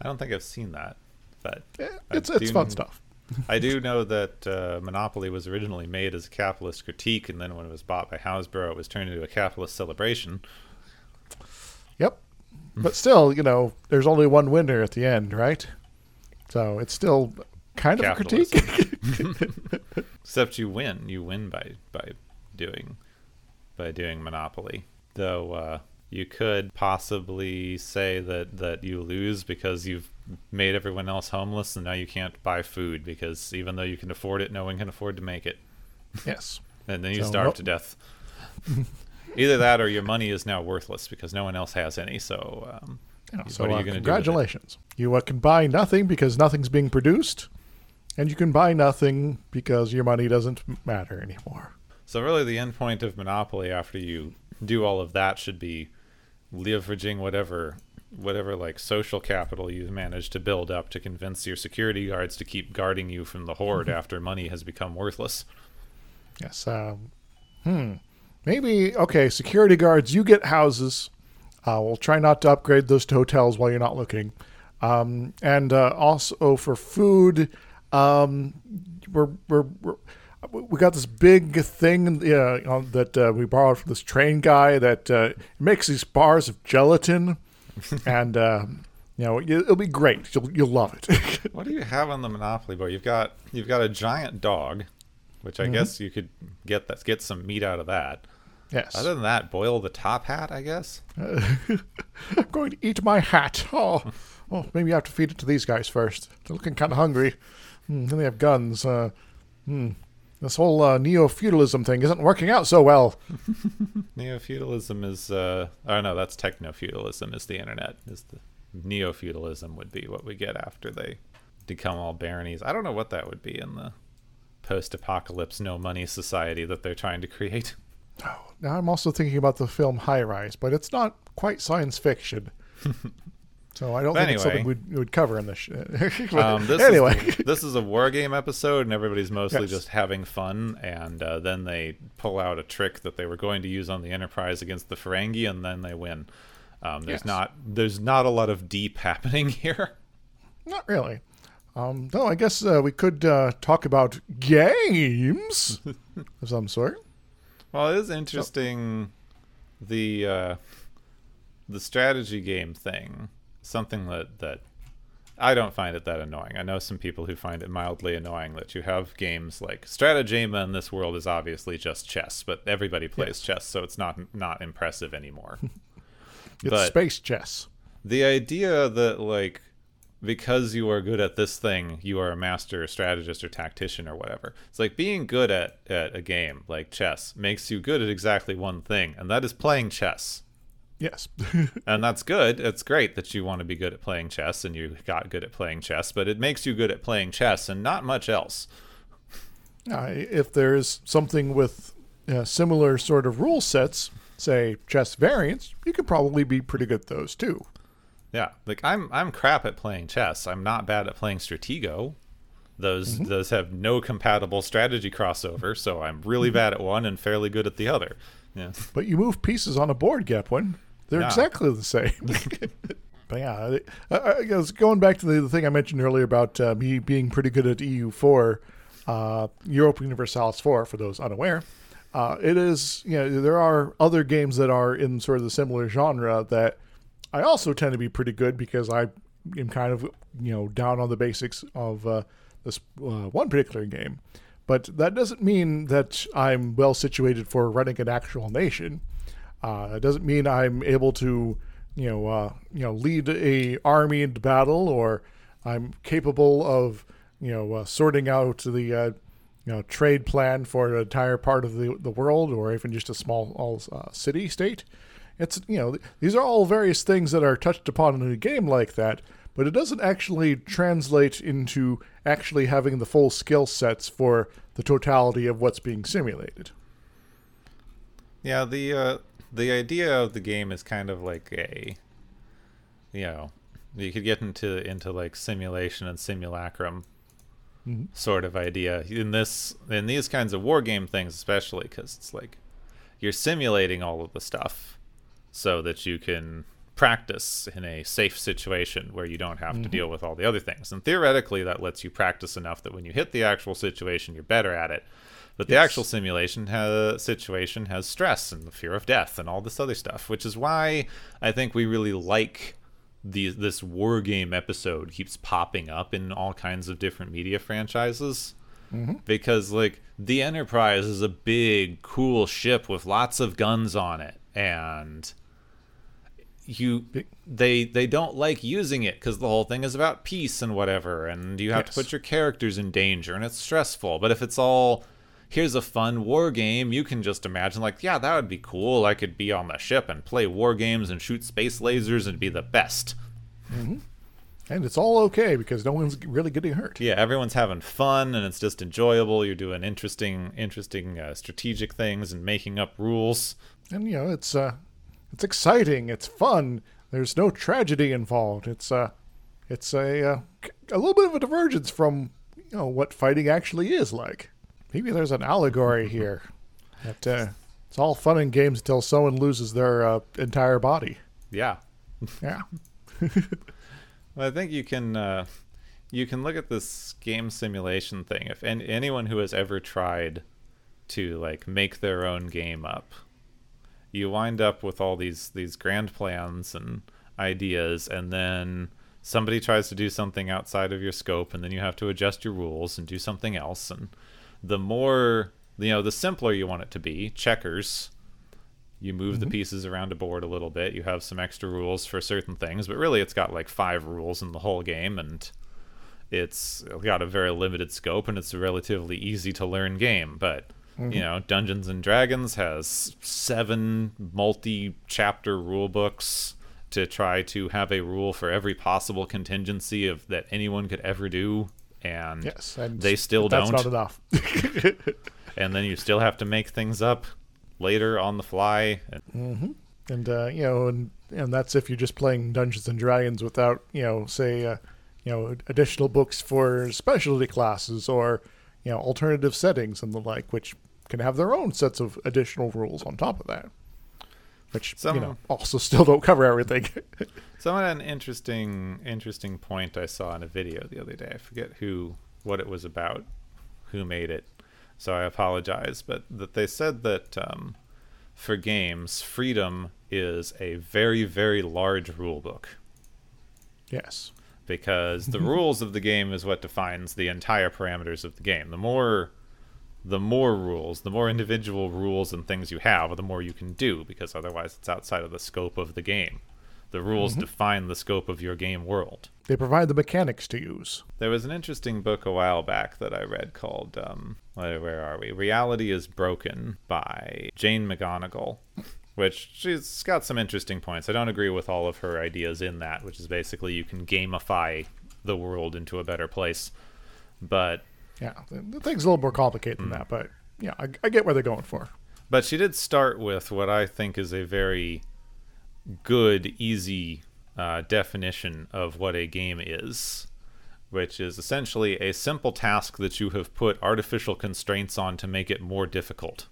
I don't think I've seen that, but I it's it's fun stuff. I do (laughs) know that uh, Monopoly was originally made as a capitalist critique, and then when it was bought by Hasbro, it was turned into a capitalist celebration. Yep. But still, you know, there's only one winner at the end, right? So it's still kind of a critique. (laughs) Except you win. You win by by doing by doing Monopoly. Though uh, you could possibly say that that you lose because you've made everyone else homeless, and now you can't buy food because even though you can afford it, no one can afford to make it, (laughs) yes. and then you So, starve well- to death. (laughs) Either that, or your money is now worthless because no one else has any. So, um, Yeah, what so are you uh, going to do? congratulations. You uh, can buy nothing because nothing's being produced, and you can buy nothing because your money doesn't matter anymore. So really, the end point of Monopoly after you do all of that should be leveraging whatever, whatever like social capital you've managed to build up to convince your security guards to keep guarding you from the horde after money has become worthless. Yes. Um, hmm. Maybe okay. Security guards, you get houses. Uh, we'll try not to upgrade those to hotels while you're not looking. Um, and uh, also for food, um, we're, we're, we're we got this big thing you know, that uh, we borrowed from this train guy that uh, makes these bars of gelatin, (laughs) and uh, you know it'll be great. You'll you'll love it. (laughs) What do you have on the Monopoly board? You've got you've got a giant dog, which I guess you could get that get some meat out of that. Yes. Other than that, boil the top hat, I guess. (laughs) I'm going to eat my hat. Oh, well, maybe I have to feed it to these guys first. They're looking kind of hungry. Hmm, then they have guns. Uh, hmm. This whole uh, neo feudalism thing isn't working out so well. (laughs) Neo feudalism is, uh, oh no, that's techno feudalism. Is the internet? Is the neo feudalism would be what we get after they become all baronies. I don't know what that would be in the post apocalypse no money society that they're trying to create. (laughs) Oh, now I'm also thinking about the film High Rise, but it's not quite science fiction. (laughs) so I don't But think it's something we'd, we'd cover in this. Sh- (laughs) Um, this anyway, is, this is a war game episode, and everybody's mostly Yes. just having fun. And uh, then they pull out a trick that they were going to use on the Enterprise against the Ferengi, and then they win. Um, there's Yes. not there's not a lot of deep (laughs) happening here. not really. Um, no, I guess uh, we could uh, talk about games (laughs) of some sort. Well, it is interesting the uh, the strategy game thing. Something that that I don't find it that annoying. I know some people who find it mildly annoying that you have games like Strategema in this world is obviously just chess, but everybody plays chess, so it's not not impressive anymore. (laughs) It's But- space chess. the idea that like because you are good at this thing you are a master strategist or tactician or whatever it's like being good at, at a game like chess makes you good at exactly one thing and that is playing chess Yes. (laughs) and that's good it's great that you want to be good at playing chess and you got good at playing chess but it makes you good at playing chess and not much else Uh, if there's something with uh, similar sort of rule sets, say chess variants, you could probably be pretty good at those too. Yeah, like I'm I'm crap at playing chess. I'm not bad at playing Stratego. Those those have no compatible strategy crossover, so I'm really bad at one and fairly good at the other. Yeah. But you move pieces on a board, Gepwin. They're Yeah. exactly the same. (laughs) but yeah, I, going back to the, the thing I mentioned earlier about uh, me being pretty good at EU4, uh, Europa Universalis 4, for those unaware. Uh, it is, you know, there are other games that are in sort of the similar genre that I also tend to be pretty good because I am kind of, you know, down on the basics of uh, this uh, one particular game. But that doesn't mean that I'm well situated for running an actual nation. Uh, it doesn't mean I'm able to, you know, uh, you know, lead a army into battle, or I'm capable of, you know, uh, sorting out the, uh, you know, trade plan for an entire part of the the world, or even just a small all, uh, city state. It's you know, these are all various things that are touched upon in a game like that, but it doesn't actually translate into actually having the full skill sets for the totality of what's being simulated. Yeah, the uh the idea of the game is kind of like a you know, you could get into into like simulation and simulacrum Mhm. sort of idea in this in these kinds of war game things especially cuz it's like you're simulating all of the stuff so that you can practice in a safe situation where you don't have to mm-hmm. deal with all the other things. And theoretically that lets you practice enough that when you hit the actual situation you're better at it. But the actual simulation has, situation has stress and the fear of death and all this other stuff, which is why I think we really like the this war game episode keeps popping up in all kinds of different media franchises. Mm-hmm. Because like the Enterprise is a big cool ship with lots of guns on it. And you they they don't like using it because the whole thing is about peace and whatever and you have Yes. to put your characters in danger and it's stressful but if it's all here's a fun war game you can just imagine like yeah that would be cool i could be on the ship and play war games and shoot space lasers and be the best And it's all okay because no one's really getting hurt. yeah everyone's having fun and it's just enjoyable you're doing interesting interesting uh, strategic things and making up rules And you know, it's uh it's exciting, it's fun. There's no tragedy involved. It's uh it's a uh, a little bit of a divergence from you know what fighting actually is like. Maybe there's an allegory (laughs) here. That uh, it's all fun and games until someone loses their uh, entire body. yeah Yeah. (laughs) Well, I think you can uh, you can look at this game simulation thing. If an anyone who has ever tried to like make their own game up, you wind up with all these these grand plans and ideas, and then somebody tries to do something outside of your scope, and then you have to adjust your rules and do something else. And the more you know, the simpler you want it to be, checkers. You move the mm-hmm. pieces around a board a little bit. You have some extra rules for certain things, but really it's got like five rules in the whole game, and it's got a very limited scope, and it's a relatively easy to learn game. But you know, Dungeons and Dragons has seven multi-chapter rule books to try to have a rule for every possible contingency of that anyone could ever do, and Yes, and they still that's don't not enough. (laughs) (laughs) and then you still have to make things up later on the fly. And and uh, you know, and and that's if you're just playing Dungeons and Dragons without you know, say, uh, you know, additional books for specialty classes or you know, alternative settings and the like, which can have their own sets of additional rules on top of that, which Some- you know also (laughs) still don't cover everything. (laughs) Someone had an interesting, interesting point I saw in a video the other day. I forget who, what it was about, who made it. So I apologize, but that they said that um, for games, freedom is a very, very large rule book yes. Because the (laughs) rules of the game is what defines the entire parameters of the game. The more the more rules, the more individual rules and things you have, the more you can do because otherwise it's outside of the scope of the game. The rules define the scope of your game world. They provide the mechanics to use. There was an interesting book a while back that I read called um, where where are we? Reality is Broken by Jane McGonigal, which she's got some interesting points. I don't agree with all of her ideas in that, which is basically you can gamify the world into a better place. But Yeah, the, the thing's a little more complicated than that, but yeah, I, I get where they're going for. but she did start with what I think is a very good, easy uh, definition of what a game is, which is essentially a simple task that you have put artificial constraints on to make it more difficult.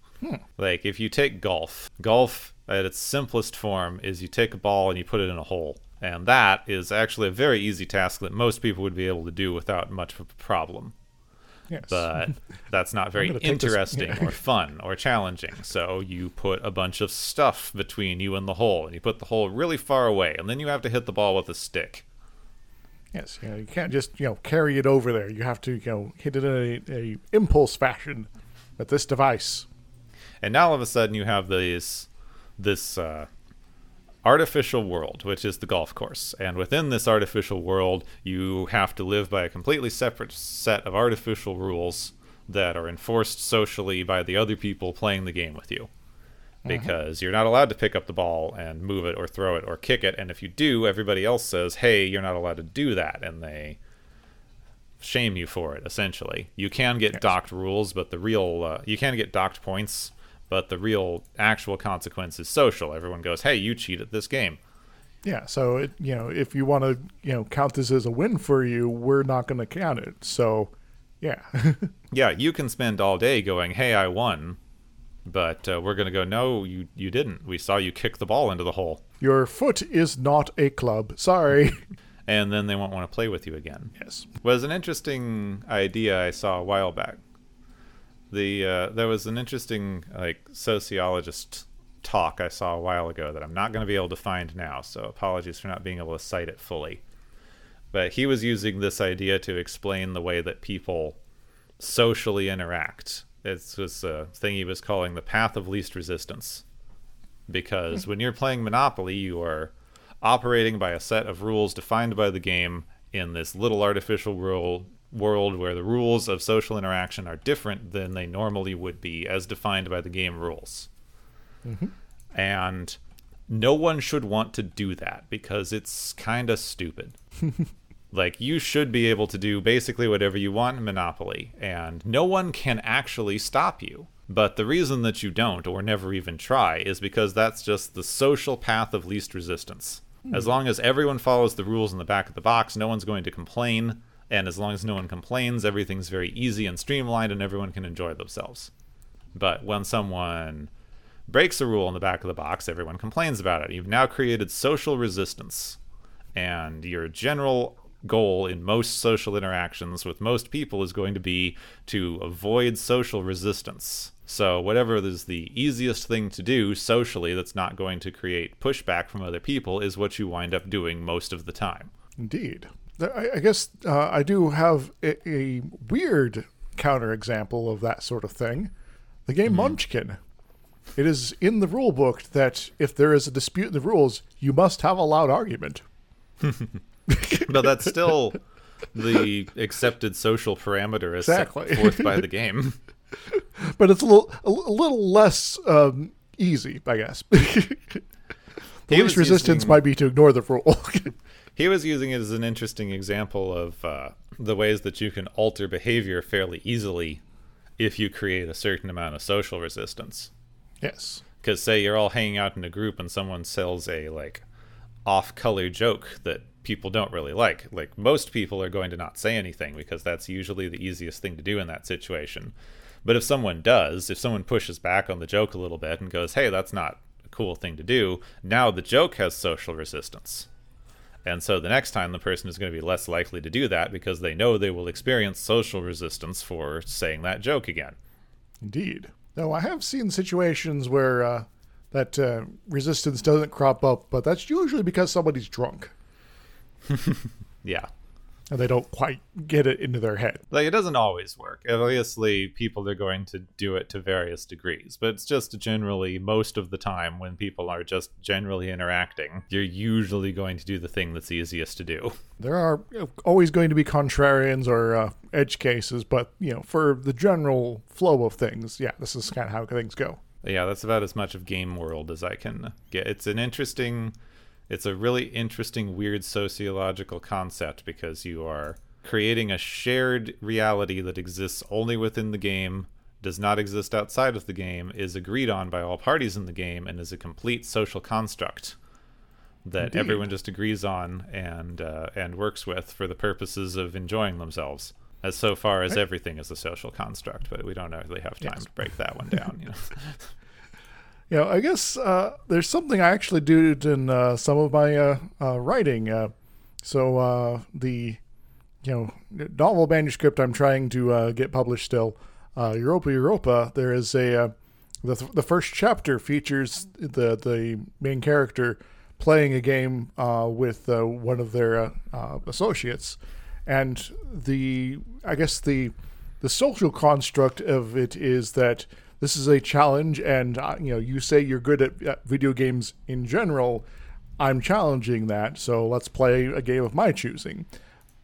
Like if you take golf, golf Uh, at its simplest form is you take a ball and you put it in a hole. And that is actually a very easy task that most people would be able to do without much of a problem Yes. but (laughs) that's not very this- interesting yeah. or (laughs) fun or challenging. So you put a bunch of stuff between you and the hole, and you put the hole really far away, and then you have to hit the ball with a stick. Yes, you know, you can't just you know carry it over there. You have to you know hit it in a, a impulse fashion with this device. And now all of a sudden you have these this uh, artificial world, which is the golf course. And within this artificial world, you have to live by a completely separate set of artificial rules that are enforced socially by the other people playing the game with you. Because you're not allowed to pick up the ball and move it or throw it or kick it. And if you do, everybody else says, hey, you're not allowed to do that. And they shame you for it, essentially. You can get docked rules, but the real, uh, you can get docked points, but the real actual consequence is social. Everyone goes, hey, you cheated this game. Yeah, so it you know if you want to you know count this as a win for you, we're not going to count it. So, yeah, (laughs) Yeah, you can spend all day going, "Hey, I won," but uh, we're gonna go, "No, you you didn't. We saw you kick the ball into the hole," your foot is not a club. Sorry. and then they won't want to play with you again. yes. Was an interesting idea I saw a while back. The uh, there was an interesting like sociologist talk I saw a while ago that I'm not going to be able to find now, so apologies for not being able to cite it fully. But he was using this idea to explain the way that people socially interact. It's this uh, thing he was calling the path of least resistance. Because when you're playing Monopoly, you are operating by a set of rules defined by the game in this little artificial world world where the rules of social interaction are different than they normally would be as defined by the game rules. Mm-hmm. And no one should want to do that because it's kind of stupid. (laughs) like you should be able to do basically whatever you want in Monopoly and no one can actually stop you. But the reason that you don't or never even try is because that's just the social path of least resistance. Hmm. As long as everyone follows the rules in the back of the box, no one's going to complain. And as long as no one complains, everything's very easy and streamlined and everyone can enjoy themselves. But when someone breaks a rule in the back of the box, everyone complains about it. You've now created social resistance. And your general goal in most social interactions with most people is going to be to avoid social resistance. So, whatever is the easiest thing to do socially that's not going to create pushback from other people is what you wind up doing most of the time. Indeed. I, I guess uh, I do have a, a weird counterexample of that sort of thing. The game Munchkin. it is in the rule book that if there is a dispute in the rules, you must have a loud argument. (laughs) but that's still the accepted social parameter as Exactly. set forth by the (laughs) game. But it's a little a, little less um, easy, I guess. (laughs) the He least resistance using- might be to ignore the rule. He was using it as an interesting example of uh, the ways that you can alter behavior fairly easily if you create a certain amount of social resistance. yes. Because say you're all hanging out in a group and someone sells a like off-color joke that people don't really like. Like most people are going to not say anything because that's usually the easiest thing to do in that situation. But if someone does, if someone pushes back on the joke a little bit and goes, "Hey, that's not a cool thing to do," now the joke has social resistance. And so the next time the person is going to be less likely to do that because they know they will experience social resistance for saying that joke again. Indeed. No, I have seen situations where uh, that uh, resistance doesn't crop up, but that's usually because somebody's drunk (laughs) Yeah. And they don't quite get it into their head. Like it doesn't always work. Obviously, people are going to do it to various degrees, but it's just generally most of the time when people are just generally interacting, you're usually going to do the thing that's easiest to do. There are always going to be contrarians or uh, edge cases, but you know, for the general flow of things, yeah, this is kind of how things go. Yeah, that's about as much of game world as I can get. It's an interesting it's a really interesting weird sociological concept because you are creating a shared reality that exists only within the game, does not exist outside of the game, is agreed on by all parties in the game and is a complete social construct that Indeed. everyone just agrees on and uh, and works with for the purposes of enjoying themselves. As so far as everything is a social construct, but we don't really have time Yes. to break that one down. You know. (laughs) You know, I guess uh, there's something I actually do in uh, some of my uh, uh, writing. Uh, so uh, the you know novel manuscript I'm trying to get published still, Europa Europa. There is a the the first chapter features the the main character playing a game with one of their associates, and the I guess the the social construct of it is that this is a challenge, and uh, you know you say you're good at, at video games in general. I'm challenging that, so let's play a game of my choosing.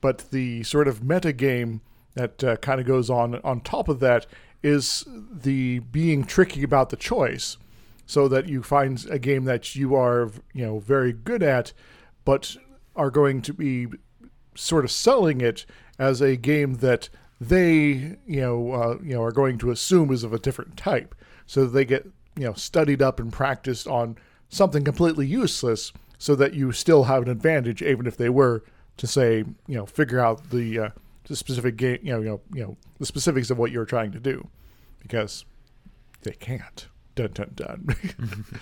But the sort of meta game that uh, kind of goes on on top of that is the being tricky about the choice, so that you find a game that you are you know very good at, but are going to be sort of selling it as a game that they you know uh, you know are going to assume is of a different type, so they get you know studied up and practiced on something completely useless, so that you still have an advantage, even if they were to say you know figure out the uh, the specific game you know you know you know the specifics of what you're trying to do, because they can't. Dun dun dun. (laughs)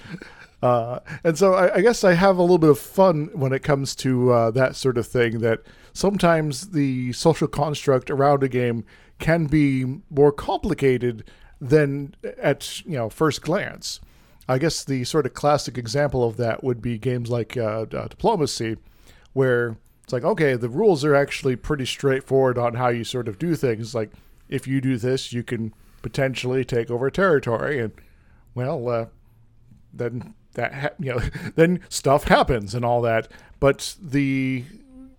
Uh, and so I, I guess I have a little bit of fun when it comes to uh, that sort of thing. That sometimes the social construct around a game can be more complicated than at you know first glance. I guess the sort of classic example of that would be games like uh, uh, Diplomacy, where it's like okay, the rules are actually pretty straightforward on how you sort of do things. Like if you do this, you can potentially take over territory, and well, uh, then that ha- you know (laughs) then stuff happens and all that. But the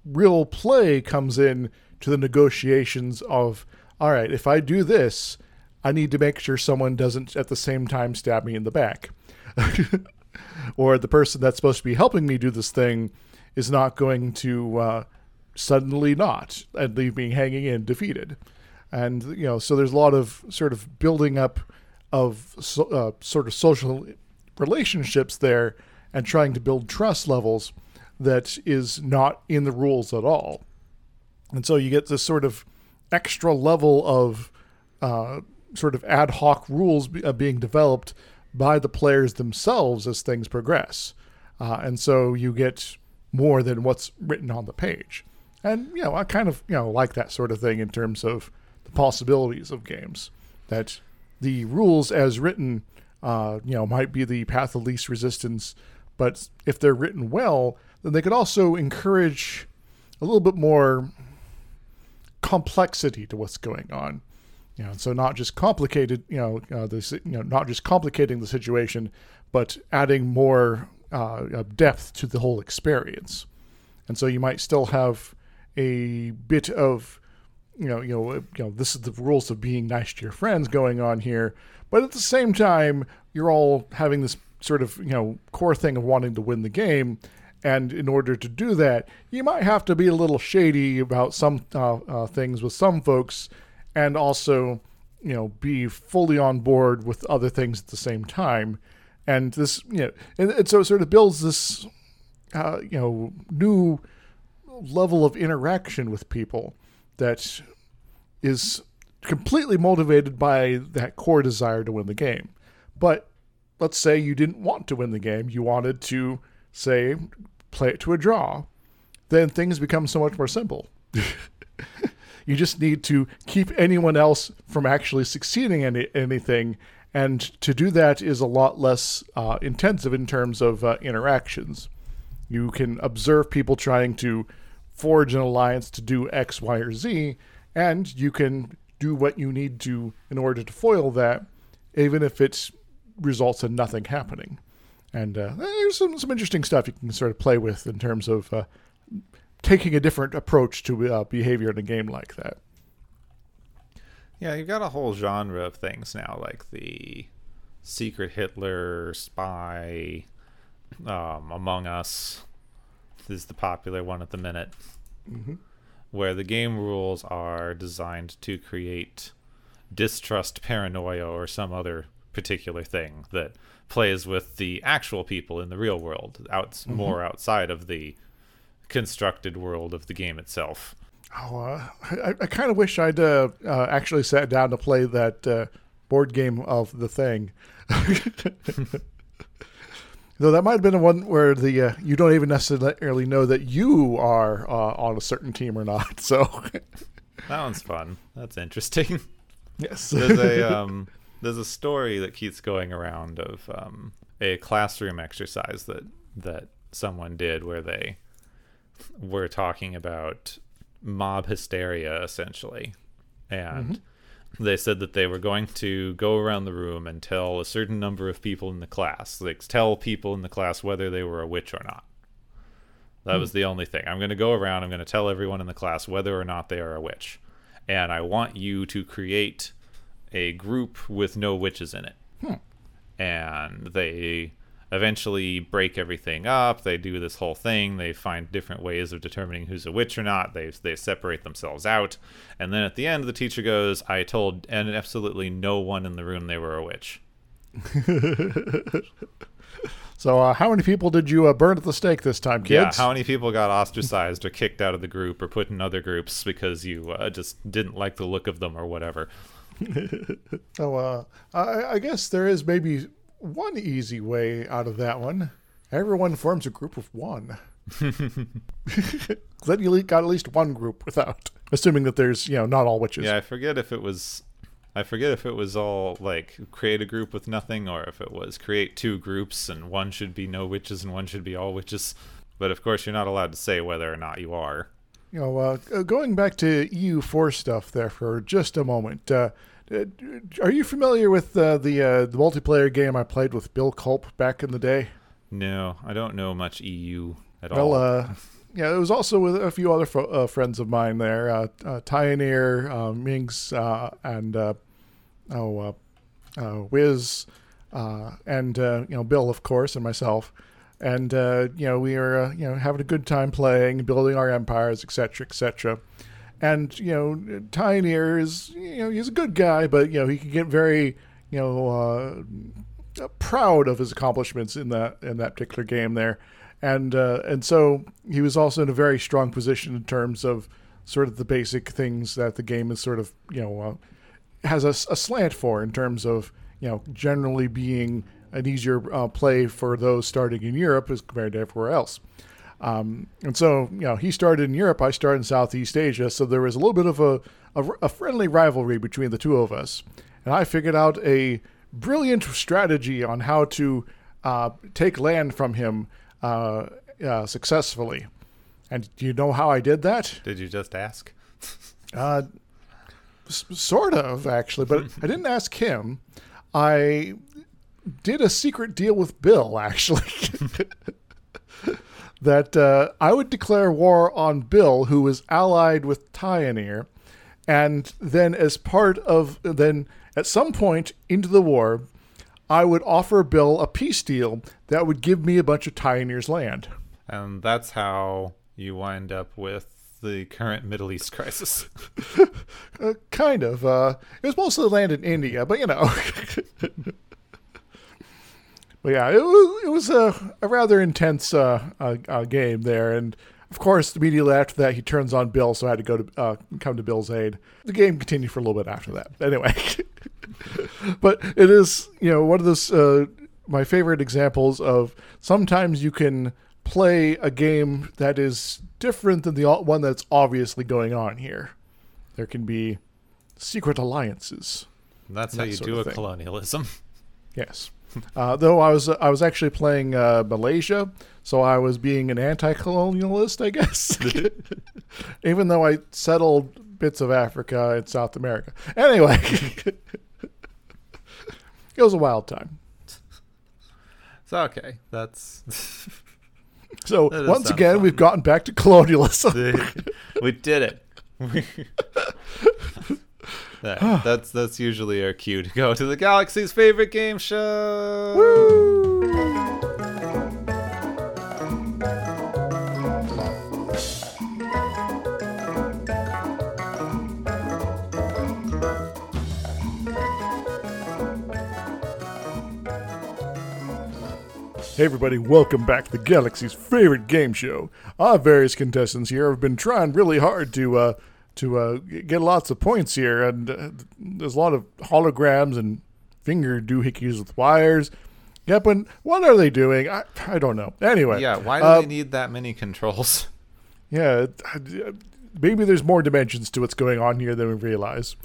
real play comes in to the negotiations of all right if i do this i need to make sure someone doesn't at the same time stab me in the back. (laughs) Or the person that's supposed to be helping me do this thing is not going to uh, suddenly not and leave me hanging in defeated. And you know so there's a lot of sort of building up of so, uh, sort of social relationships there and trying to build trust levels that is not in the rules at all. And so you get this sort of extra level of uh, sort of ad hoc rules be, uh, being developed by the players themselves as things progress. Uh, and so you get more than what's written on the page. And you know i kind of you know like that sort of thing in terms of the possibilities of games that the rules as written uh, you know might be the path of least resistance but if they're written well then they could also encourage a little bit more complexity to what's going on You know, so not just complicated, you know, uh, this, you know, not just complicating the situation, but adding more uh, depth to the whole experience. And so you might still have a bit of, you know, you know, you know, this is the rules of being nice to your friends going on here, but at the same time, you're all having this sort of, you know, core thing of wanting to win the game. And in order to do that, you might have to be a little shady about some uh, uh, things with some folks and also, you know, be fully on board with other things at the same time. And this, you know, and, and so it sort of builds this, uh, you know, new level of interaction with people that is completely motivated by that core desire to win the game. But let's say you didn't want to win the game, you wanted to, say, play it to a draw, then things become so much more simple. (laughs) You just need to keep anyone else from actually succeeding in anything. And to do that is a lot less uh, intensive in terms of uh, interactions. You can observe people trying to forge an alliance to do X, Y, or Z, and you can do what you need to in order to foil that, even if it results in nothing happening. And uh, there's some, some interesting stuff you can sort of play with in terms of uh, taking a different approach to uh, behavior in a game like that. Yeah, you've got a whole genre of things now, like the Secret Hitler, Spy, um, Among Us is the popular one at the minute, mm-hmm. where the game rules are designed to create distrust, paranoia, or some other particular thing that plays with the actual people in the real world, out mm-hmm. more outside of the constructed world of the game itself. Oh, uh, I, I kind of wish I'd uh, uh, actually sat down to play that uh, board game of the thing. (laughs) (laughs) Though that might have been the one where the uh, you don't even necessarily know that you are uh, on a certain team or not. (laughs) So that one's fun. That's interesting. (laughs) Yes, there's a (laughs) um, there's a story that keeps going around of um, a classroom exercise that that someone did where they were talking about mob hysteria essentially and mm-hmm. They said that they were going to go around the room and tell a certain number of people in the class like tell people in the class whether they were a witch or not that mm. was the only thing i'm going to go around i'm going to tell everyone in the class whether or not they are a witch and i want you to create a group with no witches in it hmm. and they eventually break everything up. They do this whole thing. They find different ways of determining who's a witch or not. They they separate themselves out, and then at the end, the teacher goes, "I told and absolutely no one in the room they were a witch." (laughs) so, uh, how many people did you uh, burn at the stake this time, kids? Yeah, how many people got ostracized or kicked out of the group or put in other groups because you uh, just didn't like the look of them or whatever? (laughs) oh, uh, I, I guess there is maybe one easy way out of that one. Everyone forms a group of one. (laughs) then you got at least one group without, assuming that there's you know not all witches. Yeah, I forget if it was, I forget if it was all like create a group with nothing, or if it was create two groups and one should be no witches and one should be all witches. But of course, you're not allowed to say whether or not you are. You know, uh, going back to EU4 stuff there for just a moment. Uh, uh, are you familiar with uh, the uh, the multiplayer game I played with Bill Culp back in the day? No, I don't know much EU at well, all. Well, uh, yeah, it was also with a few other fo- uh, friends of mine there, uh, uh, uh, Minx, and oh, Wiz, and you know Bill, of course, and myself. And you know we were you know having a good time playing, building our empires, etc., etc and you know Tyoneer is you know he's a good guy, but you know he can get very you know uh, proud of his accomplishments in that in that particular game there, and uh, and so he was also in a very strong position in terms of sort of the basic things that the game is sort of you know uh, has a, a, slant for in terms of you know generally being an easier uh, play for those starting in Europe as compared to everywhere else. Um, and so, you know, he started in Europe, I started in Southeast Asia. So there was a little bit of a, a, a friendly rivalry between the two of us. And I figured out a brilliant strategy on how to uh, take land from him uh, uh, successfully. And do you know how I did that? Did you just ask? uh, S- sort of, actually, but (laughs) I didn't ask him. I did a secret deal with Bill, actually. (laughs) that uh, I would declare war on Bill, who was allied with Tyoneer, and then as part of then at some point into the war, I would offer Bill a peace deal that would give me a bunch of Tyoneer's land. And that's how you wind up with the current Middle East crisis. (laughs) Uh, kind of. Uh, it was mostly land in India, but you know. (laughs) but yeah, it was, it was a, a rather intense uh, uh, uh, game there, and of course, immediately after that, he turns on Bill, so I had to go to uh, come to Bill's aid. The game continued for a little bit after that. Anyway, (laughs) but it is you know one of those uh, my favorite examples of sometimes you can play a game that is different than the one that's obviously going on here. There can be secret alliances. That's That how you do a thing. colonialism. Yes. (laughs) Uh, though I was I was actually playing uh, Malaysia, so I was being an anti-colonialist, I guess. (laughs) (laughs) Even though I settled bits of Africa and South America. Anyway, it was a wild time. It's okay. That's So That once again, fun. we've gotten back to colonialism. we did it. That- (sighs) that's that's usually our cue to go to the galaxy's favorite game show. Hey everybody, welcome back to the Galaxy's favorite game show. Our various contestants here have been trying really hard to uh, to uh, get lots of points here, and uh, there's a lot of holograms and finger doohickeys with wires. Yep, and what are they doing? I, I don't know. Anyway, Yeah, why do uh, they need that many controls? (laughs) yeah, uh, maybe there's more dimensions to what's going on here than we realize.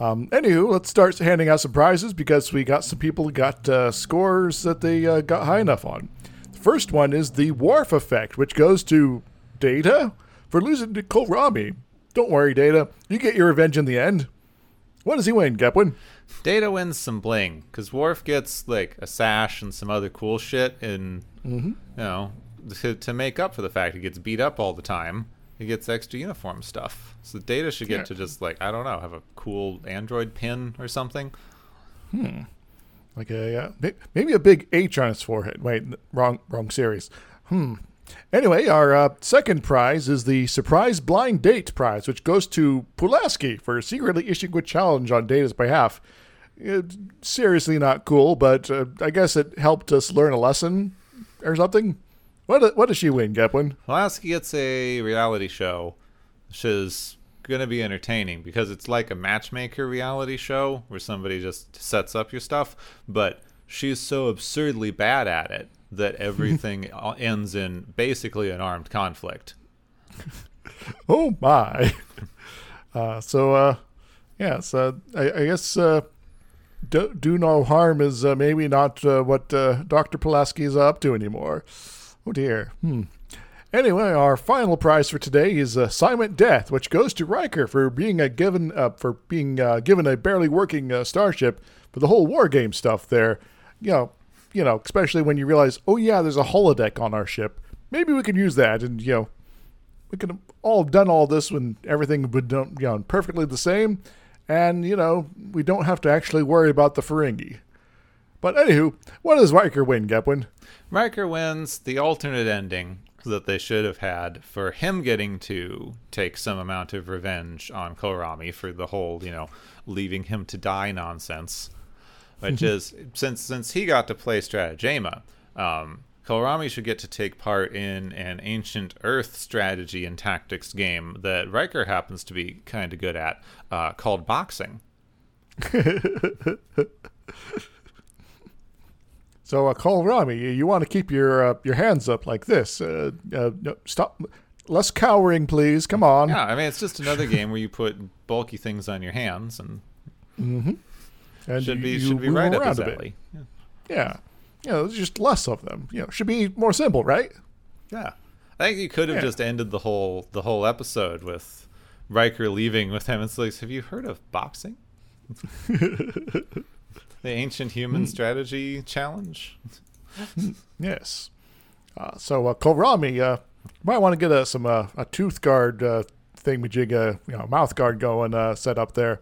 Um, anywho, let's start handing out some prizes because we got some people who got uh, scores that they uh, got high enough on. The first one is the Worf effect, which goes to Data for losing to Kolrami. Don't worry, Data. You get your revenge in the end. What does he win, Gepwin? Data wins some bling because Worf gets like a sash and some other cool shit, and you know to, to make up for the fact he gets beat up all the time, he gets extra uniform stuff. So Data should get Yeah. to just like I don't know, have a cool Android pin or something. Hmm. Like a uh, maybe a big H on his forehead. Wait, wrong wrong series. Hmm. Anyway, our uh, second prize is the surprise blind date prize, which goes to Pulaski for secretly issuing a challenge on Data's behalf. It's seriously not cool, but uh, I guess it helped us learn a lesson or something. What what does she win, Gepwin? Pulaski gets a reality show, which is going to be entertaining because it's like a matchmaker reality show where somebody just sets up your stuff, but she's so absurdly bad at it that everything (laughs) ends in basically an armed conflict. (laughs) Oh my! (laughs) Uh, so, uh, yes, uh, I, I guess uh, do, do no harm is uh, maybe not uh, what uh, Doctor Pulaski is up to anymore. Oh dear. Hmm. Anyway, our final prize for today is uh, Silent Death, which goes to Riker for being a given uh, for being uh, given a barely working uh, starship for the whole war game stuff there. You know, you know, especially when you realize, oh yeah, there's a holodeck on our ship. Maybe we can use that, and you know, we could have all done all this when everything would you know, perfectly the same, and you know we don't have to actually worry about the Ferengi. But anywho, what does Riker win, Gepwin? Riker wins the alternate ending that they should have had for him getting to take some amount of revenge on Kolrami for the whole, you know, leaving him to die nonsense. Which is since since he got to play Strategema, um, should get to take part in an ancient Earth strategy and tactics game that Riker happens to be kind of good at, uh, called boxing. (laughs) So, uh, you, you want to keep your uh, your hands up like this? Uh, uh, no, stop, less cowering, please. Come on. Yeah, I mean it's just another game where you put bulky things on your hands and and should be should be right up around his a bit. alley. Yeah. Yeah, you know, there's just less of them. You know, should be more simple, right? Yeah. I think you could have Yeah. just ended the whole the whole episode with Riker leaving with him. It's like, have you heard of boxing? (laughs) the ancient human strategy challenge. Yes. Uh, so uh, Kolrami, uh, might want to get a, some uh, a tooth guard uh, thingamajig, uh, you know, mouth guard going uh, set up there.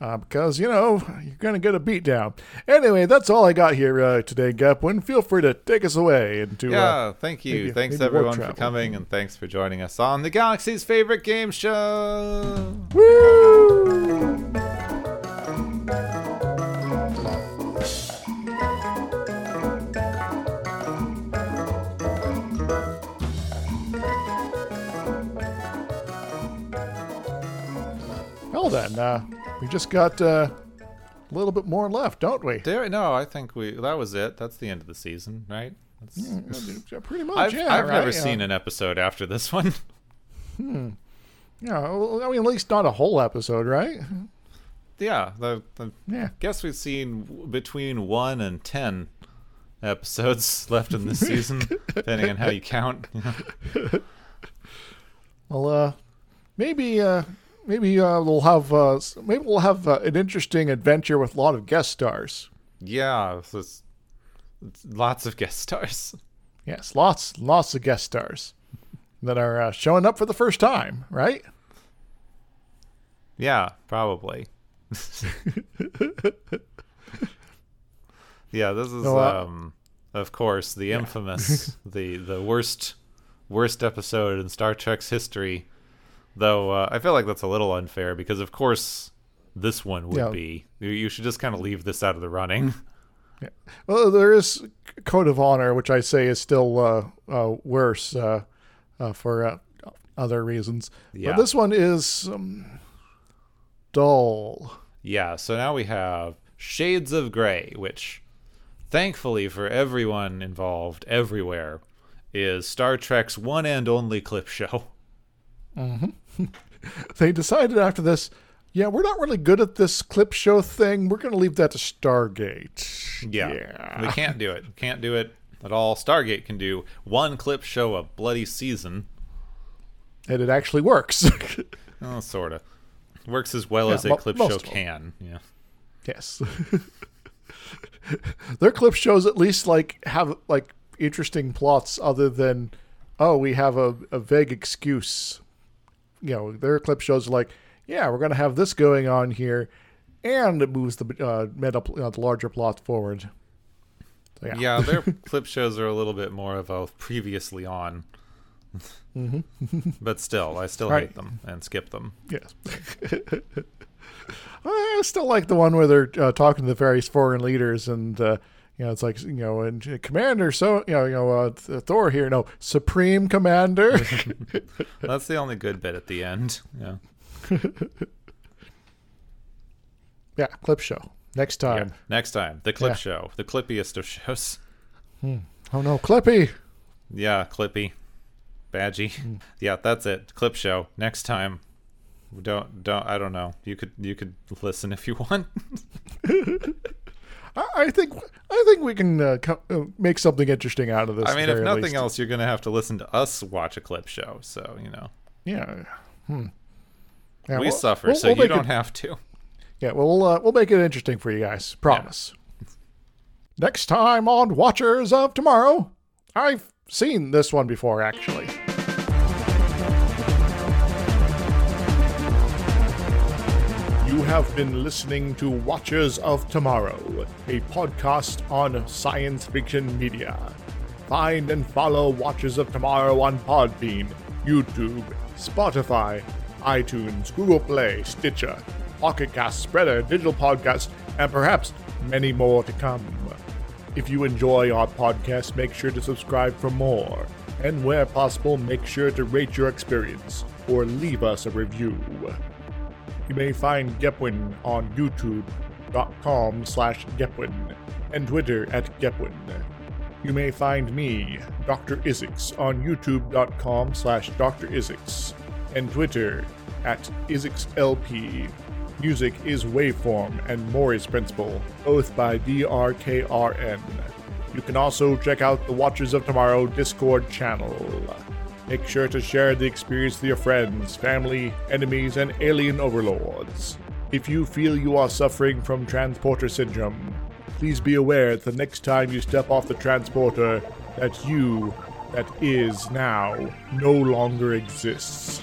Uh, because you know you're gonna get a beat down. Anyway, that's all I got here uh, today, Gepwin. Feel free to take us away into Yeah, uh, thank you. maybe- thanks maybe everyone for coming, and thanks for joining us on the Galaxy's favorite game show. Woo! Then, uh, we just got uh, a little bit more left, don't we? There, no, I think we that was it. That's the end of the season, right? That's, Yeah, Pretty much, I've, yeah. I've never right, seen an episode after this one. (laughs) Yeah, well, I mean, at least not a whole episode, right? yeah, the, the Yeah. guess we've seen between one and ten episodes (laughs) left in this season, (laughs) depending on how you count. Well, uh, maybe, uh, maybe uh, we'll have, uh, maybe we'll have uh, an interesting adventure with a lot of guest stars. yeah, so it's, it's lots of guest stars. Yes, lots, lots of guest stars that are uh, showing up for the first time, right? Yeah, probably. (laughs) yeah, this is uh, um of course the infamous (laughs) the the worst worst episode in Star Trek's history. Though uh, I feel like that's a little unfair because of course this one would Yeah. be. You, should just kind of leave this out of the running. (laughs) Well, there is Code of Honor, which I say is still uh, uh, worse uh, uh, for uh, other reasons. Yeah. But this one is um, dull. Yeah, so now we have Shades of Grey, which thankfully for everyone involved everywhere is Star Trek's one and only clip show. (laughs) They decided after this, yeah, we're not really good at this clip show thing. We're going to leave that to Stargate. Yeah. Yeah. We can't do it. Can't do it at all. Stargate can do one clip show a bloody season. And it actually works. (laughs) Oh, sort of. Works as well Yeah, as a mo- clip show can. Yeah. yes. (laughs) Their clip shows at least like have like interesting plots other than oh, we have a, a vague excuse. You know, their clip shows like, yeah, we're going to have this going on here and it moves the uh, meta uh, the larger plot forward. So, yeah. Yeah, their (laughs) clip shows are a little bit more of a previously on. (laughs) but still, I still hate them and skip them. Yes. (laughs) I still like the one where they're uh, talking to the various foreign leaders, and uh, you know, it's like you know, and uh, Commander, so you know, you know, uh, Thor here, no, Supreme Commander. (laughs) That's the only good bit at the end. Yeah. (laughs) yeah, clip show next Yeah. time. Next time, the clip Yeah. show, the clippiest of shows. Oh no, Clippy. Yeah, Clippy, Badgy. Hmm. Yeah, that's it. Clip show. Next time. Don't don't. I don't know. You could you could listen if you want. (laughs) I, I think I think we can uh, co- uh, make something interesting out of this. I mean, if nothing least. else, you're gonna have to listen to us watch a clip show. So you know, yeah. Hmm. Yeah, we we'll- suffer, we'll- so we'll you don't it- have to. Yeah, well, we'll, uh, we'll make it interesting for you guys. Promise. Next time on Watchers of Tomorrow, I've seen this one before, actually. Have been listening to Watchers of Tomorrow, a podcast on science fiction media. Find and follow Watchers of Tomorrow on Podbean, YouTube, Spotify, iTunes, Google Play, Stitcher, Pocket Cast, Spreaker, Digital Podcast, and perhaps many more to come. If you enjoy our podcast, make sure to subscribe for more. And where possible, make sure to rate your experience or leave us a review. You may find Gepwin on youtube.com slash Gepwin and Twitter at Gepwin. You may find me, Dr. Izixs, on youtube.com slash Dr. And Twitter at IzixsLP. Music is Waveform and Mori's Principle, both by DRKRN. You can also check out the Watchers of Tomorrow Discord channel. Make sure to share the experience with your friends, family, enemies, and alien overlords. If you feel you are suffering from transporter syndrome, please be aware that the next time you step off the transporter, that you, that is now, no longer exists.